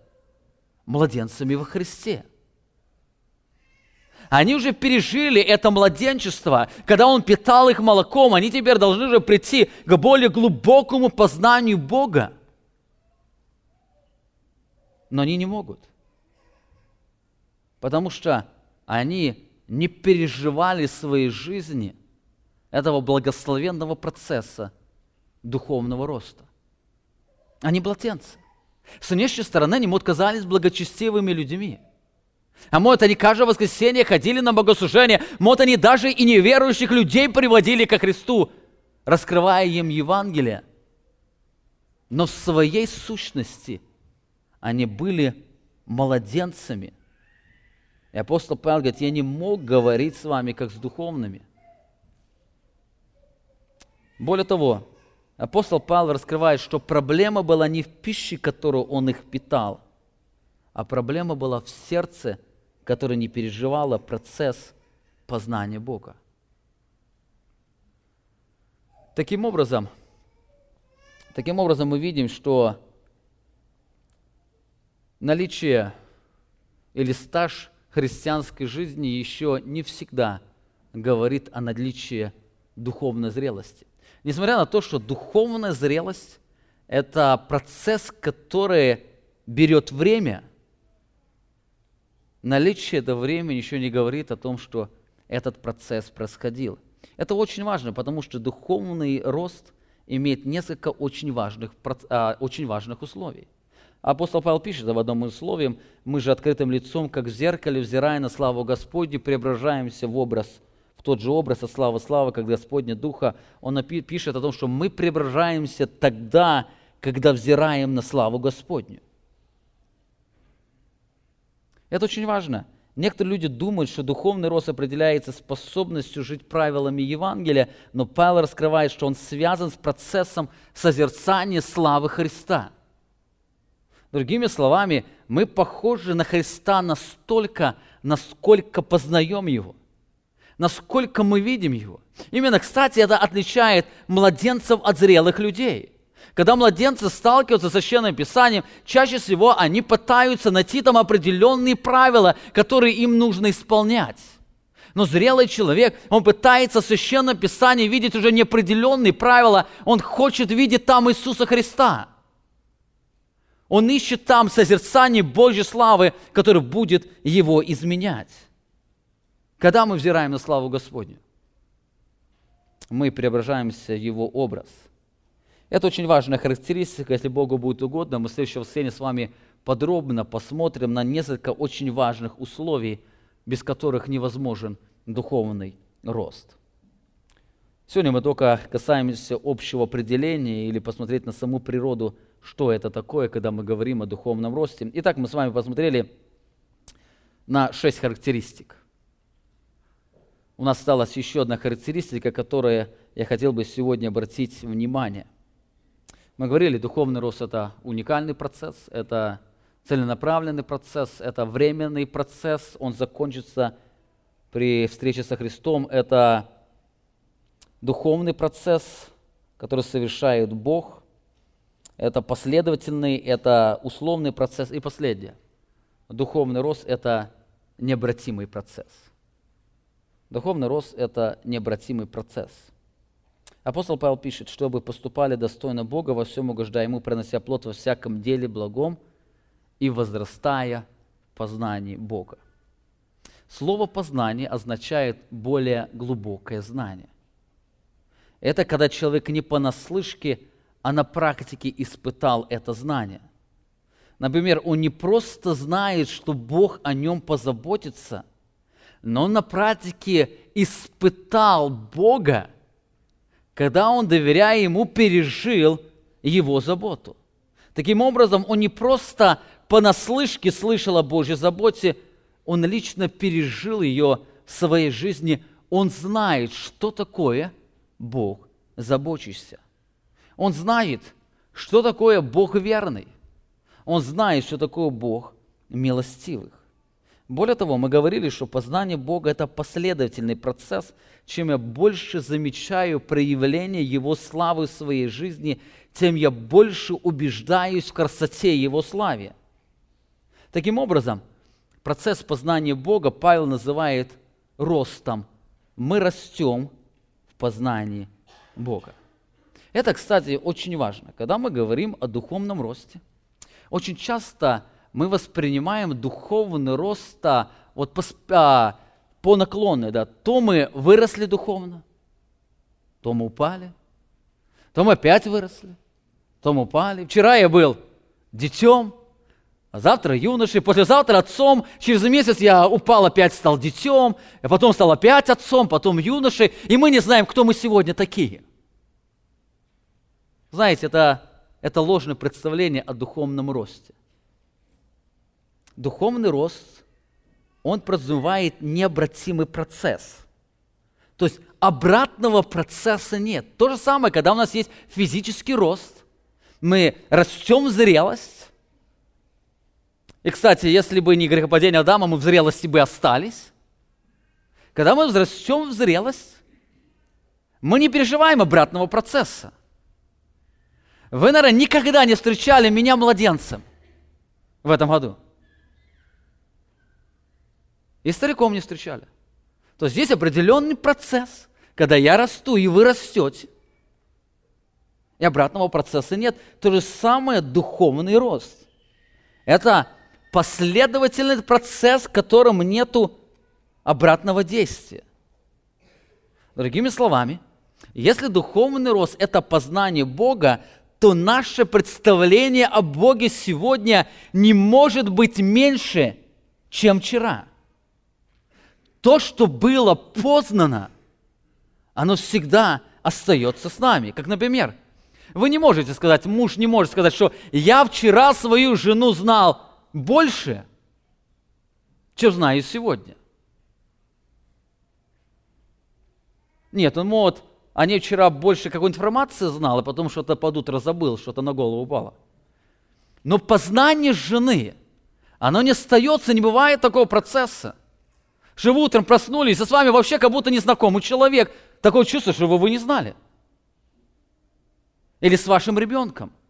младенцами во Христе. Они уже пережили это младенчество, когда Он питал их молоком. Они теперь должны же прийти к более глубокому познанию Бога. Но они не могут. Потому что они не переживали своей жизни этого благословенного процесса духовного роста. Они младенцы. С внешней стороны они, может, казались благочестивыми людьми. А может, они каждое воскресенье ходили на богослужение, может, они даже и неверующих людей приводили ко Христу, раскрывая им Евангелие. Но в своей сущности они были младенцами. И апостол Павел говорит, я не мог говорить с вами, как с духовными. Более того, апостол Павел раскрывает, что проблема была не в пище, которую он их питал, а проблема была в сердце, которое не переживало процесс познания Бога. Таким образом, таким образом мы видим, что наличие или стаж христианской жизни еще не всегда говорит о наличии духовной зрелости. Несмотря на то, что духовная зрелость – это процесс, который берет время, наличие этого времени еще не говорит о том, что этот процесс происходил. Это очень важно, потому что духовный рост имеет несколько очень важных, а, очень важных условий. Апостол Павел пишет в одном из условий, мы же открытым лицом, как в зеркале, взирая на славу Господню, преображаемся в образ тот же образ от славы славы, как Господня Духа, он пишет о том, что мы преображаемся тогда, когда взираем на славу Господню. Это очень важно. Некоторые люди думают, что духовный рост определяется способностью жить правилами Евангелия, но Павел раскрывает, что он связан с процессом созерцания славы Христа. Другими словами, мы похожи на Христа настолько, насколько познаем Его – насколько мы видим его. Именно, кстати, это отличает младенцев от зрелых людей. Когда младенцы сталкиваются с Священным Писанием, чаще всего они пытаются найти там определенные правила, которые им нужно исполнять. Но зрелый человек, он пытается в Священном Писании видеть уже неопределенные правила, он хочет видеть там Иисуса Христа. Он ищет там созерцание Божьей славы, которое будет его изменять. Когда мы взираем на славу Господню, мы преображаемся в Его образ. Это очень важная характеристика, если Богу будет угодно. Мы в следующем воскресенье с вами подробно посмотрим на несколько очень важных условий, без которых невозможен духовный рост. Сегодня мы только касаемся общего определения или посмотреть на саму природу, что это такое, когда мы говорим о духовном росте. Итак, мы с вами посмотрели на шесть характеристик у нас осталась еще одна характеристика, которой я хотел бы сегодня обратить внимание. Мы говорили, духовный рост – это уникальный процесс, это целенаправленный процесс, это временный процесс, он закончится при встрече со Христом. Это духовный процесс, который совершает Бог. Это последовательный, это условный процесс. И последнее. Духовный рост – это необратимый процесс – Духовный рост – это необратимый процесс. Апостол Павел пишет, чтобы поступали достойно Бога, во всем угождая Ему, принося плод во всяком деле благом и возрастая в познании Бога. Слово «познание» означает более глубокое знание. Это когда человек не понаслышке, а на практике испытал это знание. Например, он не просто знает, что Бог о нем позаботится – но он на практике испытал Бога, когда он, доверяя Ему, пережил Его заботу. Таким образом, он не просто понаслышке слышал о Божьей заботе, он лично пережил ее в своей жизни. Он знает, что такое Бог заботишься. Он знает, что такое Бог верный. Он знает, что такое Бог милостивых. Более того, мы говорили, что познание Бога – это последовательный процесс. Чем я больше замечаю проявление Его славы в своей жизни, тем я больше убеждаюсь в красоте Его славе. Таким образом, процесс познания Бога Павел называет ростом. Мы растем в познании Бога. Это, кстати, очень важно. Когда мы говорим о духовном росте, очень часто мы воспринимаем духовный рост а, вот по, а, по наклонной. Да. То мы выросли духовно, то мы упали, то мы опять выросли, то мы упали. Вчера я был детем, а завтра юношей, послезавтра отцом, через месяц я упал, опять стал детем, а потом стал опять отцом, потом юношей, и мы не знаем, кто мы сегодня такие. Знаете, это, это ложное представление о духовном росте. Духовный рост, он подразумевает необратимый процесс. То есть обратного процесса нет. То же самое, когда у нас есть физический рост, мы растем в зрелость, и, кстати, если бы не грехопадение Адама, мы в зрелости бы остались. Когда мы взрастем в зрелость, мы не переживаем обратного процесса. Вы, наверное, никогда не встречали меня младенцем в этом году. И стариком не встречали. То есть здесь определенный процесс, когда я расту, и вы растете. И обратного процесса нет. То же самое духовный рост. Это последовательный процесс, в котором нету обратного действия. Другими словами, если духовный рост – это познание Бога, то наше представление о Боге сегодня не может быть меньше, чем вчера. То, что было познано, оно всегда остается с нами. Как, например, вы не можете сказать, муж не может сказать, что я вчера свою жену знал больше, чем знаю сегодня. Нет, он может, они вчера больше какой-нибудь информации знал, а потом что-то под утро забыл, что-то на голову упало. Но познание жены, оно не остается, не бывает такого процесса. Вы утром проснулись, и с вами вообще как будто незнакомый человек. Такое чувство, что вы его не знали. Или с вашим ребенком –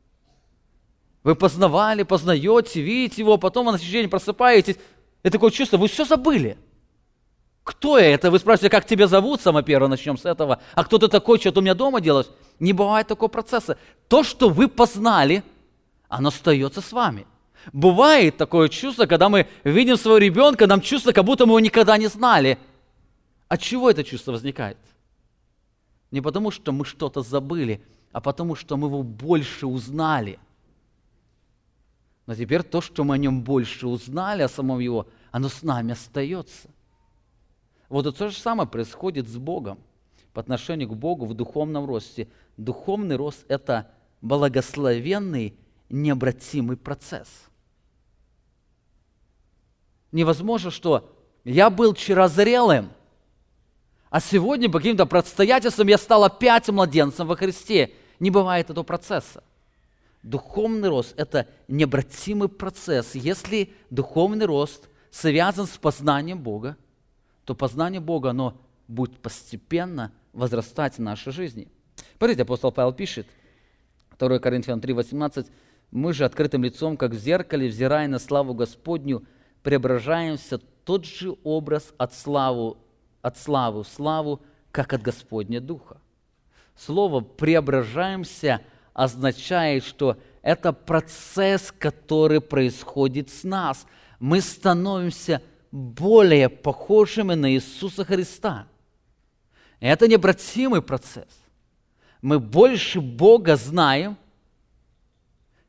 вы познавали, познаете, видите его, потом на следующий просыпаетесь. И такое чувство, вы все забыли. Кто я это? Вы спрашиваете, как тебя зовут, самое первое, начнем с этого. А кто ты такой, что ты у меня дома делаешь? Не бывает такого процесса. То, что вы познали, оно остается с вами. Бывает такое чувство, когда мы видим своего ребенка, нам чувство, как будто мы его никогда не знали. От чего это чувство возникает? Не потому, что мы что-то забыли, а потому, что мы его больше узнали – но теперь то, что мы о нем больше узнали, о самом его, оно с нами остается. Вот то же самое происходит с Богом по отношению к Богу в духовном росте. Духовный рост – это благословенный, необратимый процесс. Невозможно, что я был вчера зрелым, а сегодня по каким-то обстоятельствам я стал опять младенцем во Христе. Не бывает этого процесса. Духовный рост – это необратимый процесс. Если духовный рост связан с познанием Бога, то познание Бога, оно будет постепенно возрастать в нашей жизни. Смотрите, апостол Павел пишет, 2 Коринфянам 3,18, «Мы же открытым лицом, как в зеркале, взирая на славу Господню, преображаемся тот же образ от, славу, от славы в славу, как от Господня Духа». Слово «преображаемся» – означает, что это процесс, который происходит с нас. Мы становимся более похожими на Иисуса Христа. Это необратимый процесс. Мы больше Бога знаем.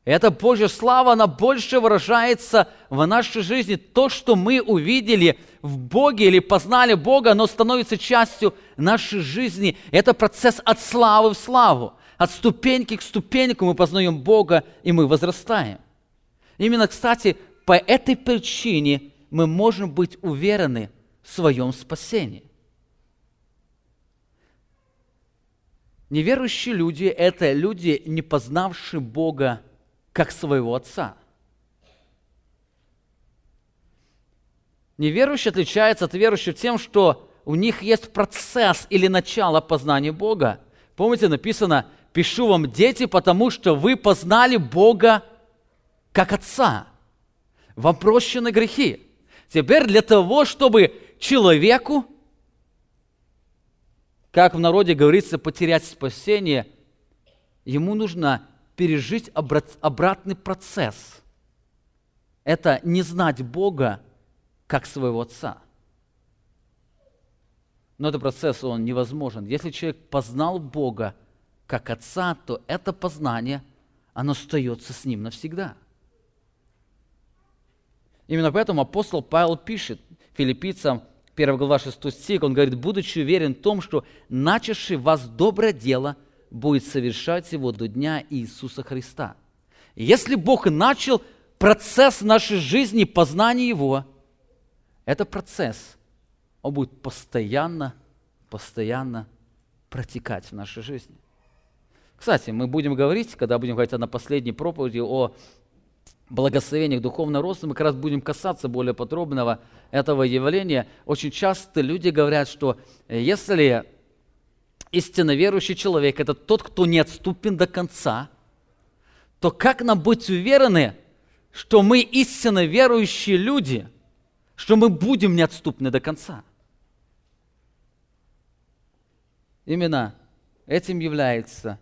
Эта Божья слава, она больше выражается в нашей жизни. То, что мы увидели в Боге или познали Бога, оно становится частью нашей жизни. Это процесс от славы в славу от ступеньки к ступеньку мы познаем Бога, и мы возрастаем. Именно, кстати, по этой причине мы можем быть уверены в своем спасении. Неверующие люди – это люди, не познавшие Бога как своего Отца. Неверующий отличается от верующих тем, что у них есть процесс или начало познания Бога. Помните, написано, пишу вам, дети, потому что вы познали Бога как Отца. Вам прощены грехи. Теперь для того, чтобы человеку, как в народе говорится, потерять спасение, ему нужно пережить обратный процесс. Это не знать Бога как своего Отца. Но этот процесс, он невозможен. Если человек познал Бога как Отца, то это познание, оно остается с ним навсегда. Именно поэтому апостол Павел пишет филиппийцам, 1 глава 6 стих, он говорит, будучи уверен в том, что начавший вас доброе дело будет совершать его до дня Иисуса Христа. если Бог начал процесс нашей жизни, познания Его, это процесс, он будет постоянно, постоянно протекать в нашей жизни. Кстати, мы будем говорить, когда будем говорить на последней проповеди о благословениях духовного роста, мы как раз будем касаться более подробного этого явления. Очень часто люди говорят, что если истинно верующий человек – это тот, кто не отступен до конца, то как нам быть уверены, что мы истинно верующие люди, что мы будем неотступны до конца? Именно этим является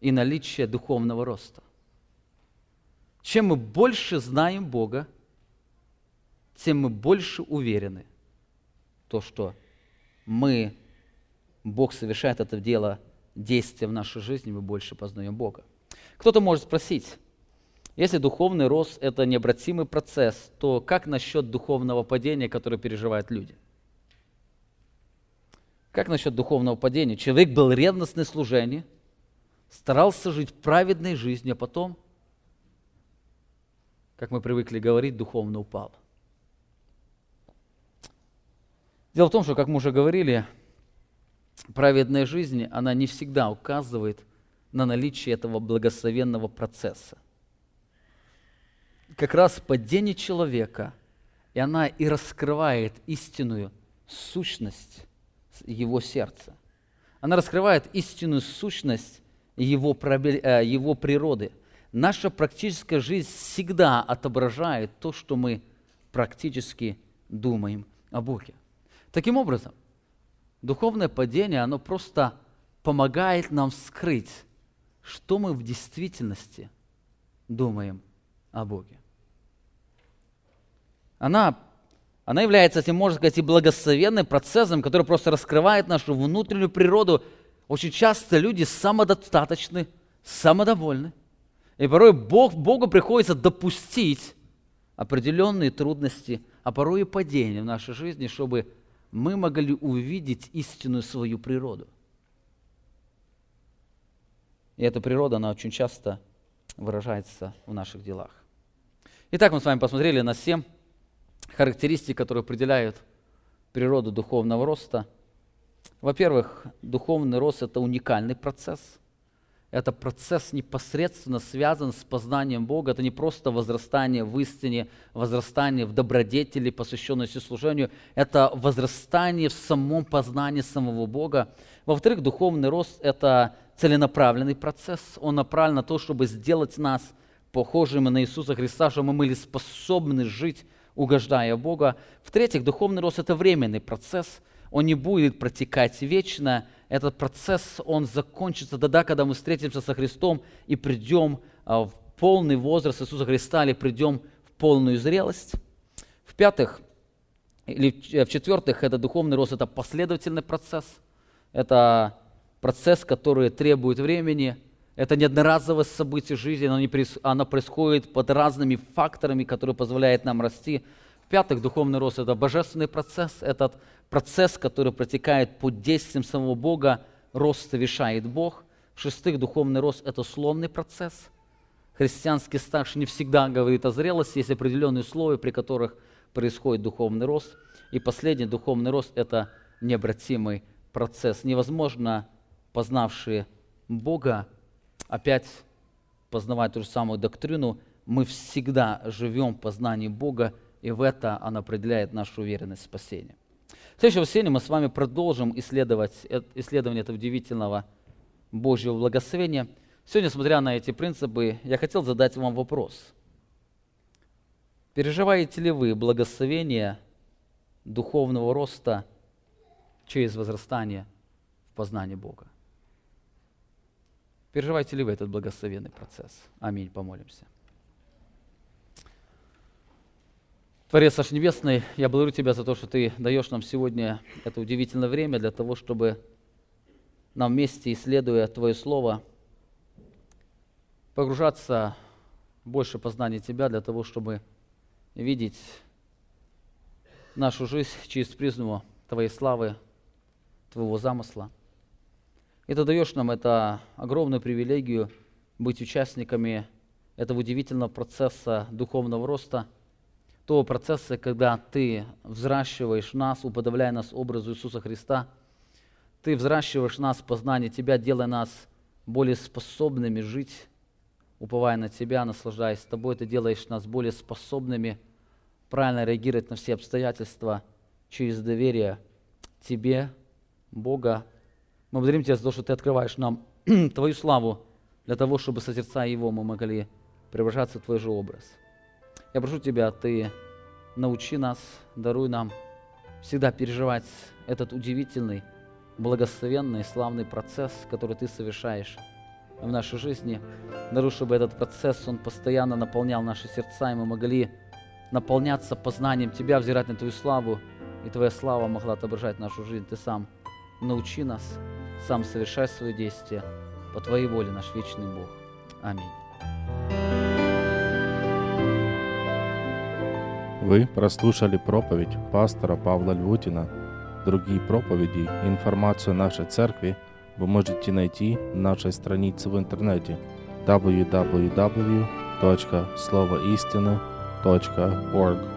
и наличие духовного роста. Чем мы больше знаем Бога, тем мы больше уверены, то, что мы, Бог совершает это дело, действие в нашей жизни, мы больше познаем Бога. Кто-то может спросить, если духовный рост – это необратимый процесс, то как насчет духовного падения, которое переживают люди? Как насчет духовного падения? Человек был ревностный в служении, старался жить праведной жизнью, а потом – как мы привыкли говорить, духовно упал. Дело в том, что, как мы уже говорили, праведная жизнь, она не всегда указывает на наличие этого благословенного процесса. Как раз падение человека, и она и раскрывает истинную сущность его сердца. Она раскрывает истинную сущность его, э, его природы – наша практическая жизнь всегда отображает то, что мы практически думаем о Боге. Таким образом, духовное падение, оно просто помогает нам скрыть, что мы в действительности думаем о Боге. Она, она является, если можно сказать, и благословенным процессом, который просто раскрывает нашу внутреннюю природу. Очень часто люди самодостаточны, самодовольны – и порой Бог, Богу приходится допустить определенные трудности, а порой и падения в нашей жизни, чтобы мы могли увидеть истинную свою природу. И эта природа, она очень часто выражается в наших делах. Итак, мы с вами посмотрели на семь характеристик, которые определяют природу духовного роста. Во-первых, духовный рост – это уникальный процесс – это процесс непосредственно связан с познанием Бога. Это не просто возрастание в истине, возрастание в добродетели, посвященности служению. Это возрастание в самом познании самого Бога. Во-вторых, духовный рост – это целенаправленный процесс. Он направлен на то, чтобы сделать нас похожими на Иисуса Христа, чтобы мы были способны жить, угождая Бога. В-третьих, духовный рост – это временный процесс. Он не будет протекать вечно, этот процесс, он закончится тогда, когда мы встретимся со Христом и придем а, в полный возраст Иисуса Христа или придем в полную зрелость. В-пятых, или в-четвертых, это духовный рост, это последовательный процесс. Это процесс, который требует времени. Это не одноразовое событие жизни, оно, не, оно происходит под разными факторами, которые позволяют нам расти. В-пятых, духовный рост – это божественный процесс, этот процесс, который протекает под действием самого Бога, рост совершает Бог. В-шестых, духовный рост – это условный процесс. Христианский старший не всегда говорит о зрелости, есть определенные условия, при которых происходит духовный рост. И последний духовный рост – это необратимый процесс. Невозможно, познавшие Бога, опять познавать ту же самую доктрину, мы всегда живем в познании Бога, и в это он определяет нашу уверенность в спасении. В следующем мы с вами продолжим исследовать, исследование этого удивительного Божьего благословения. Сегодня, смотря на эти принципы, я хотел задать вам вопрос. Переживаете ли вы благословение духовного роста через возрастание в познании Бога? Переживаете ли вы этот благословенный процесс? Аминь. Помолимся. Творец наш Небесный, я благодарю Тебя за то, что Ты даешь нам сегодня это удивительное время для того, чтобы нам вместе, исследуя Твое Слово, погружаться больше познания Тебя для того, чтобы видеть нашу жизнь через призму Твоей славы, Твоего замысла. И Ты даешь нам это огромную привилегию быть участниками этого удивительного процесса духовного роста, того процесса, когда Ты взращиваешь нас, уподобляя нас образу Иисуса Христа, Ты взращиваешь нас в познании Тебя, делая нас более способными жить, уповая на Тебя, наслаждаясь Тобой, Ты делаешь нас более способными правильно реагировать на все обстоятельства через доверие Тебе, Бога. Мы благодарим Тебя за то, что Ты открываешь нам Твою славу для того, чтобы созерцая Его мы могли преображаться в Твой же образ. Я прошу Тебя, Ты научи нас, даруй нам всегда переживать этот удивительный, благословенный, славный процесс, который Ты совершаешь в нашей жизни. Даруй, чтобы этот процесс, он постоянно наполнял наши сердца, и мы могли наполняться познанием Тебя, взирать на Твою славу, и Твоя слава могла отображать нашу жизнь. Ты сам научи нас, сам совершай свои действия по Твоей воле, наш вечный Бог. Аминь. Вы прослушали проповедь пастора Павла Львутина. Другие проповеди и информацию о нашей церкви вы можете найти на нашей странице в интернете www.словоистины.org.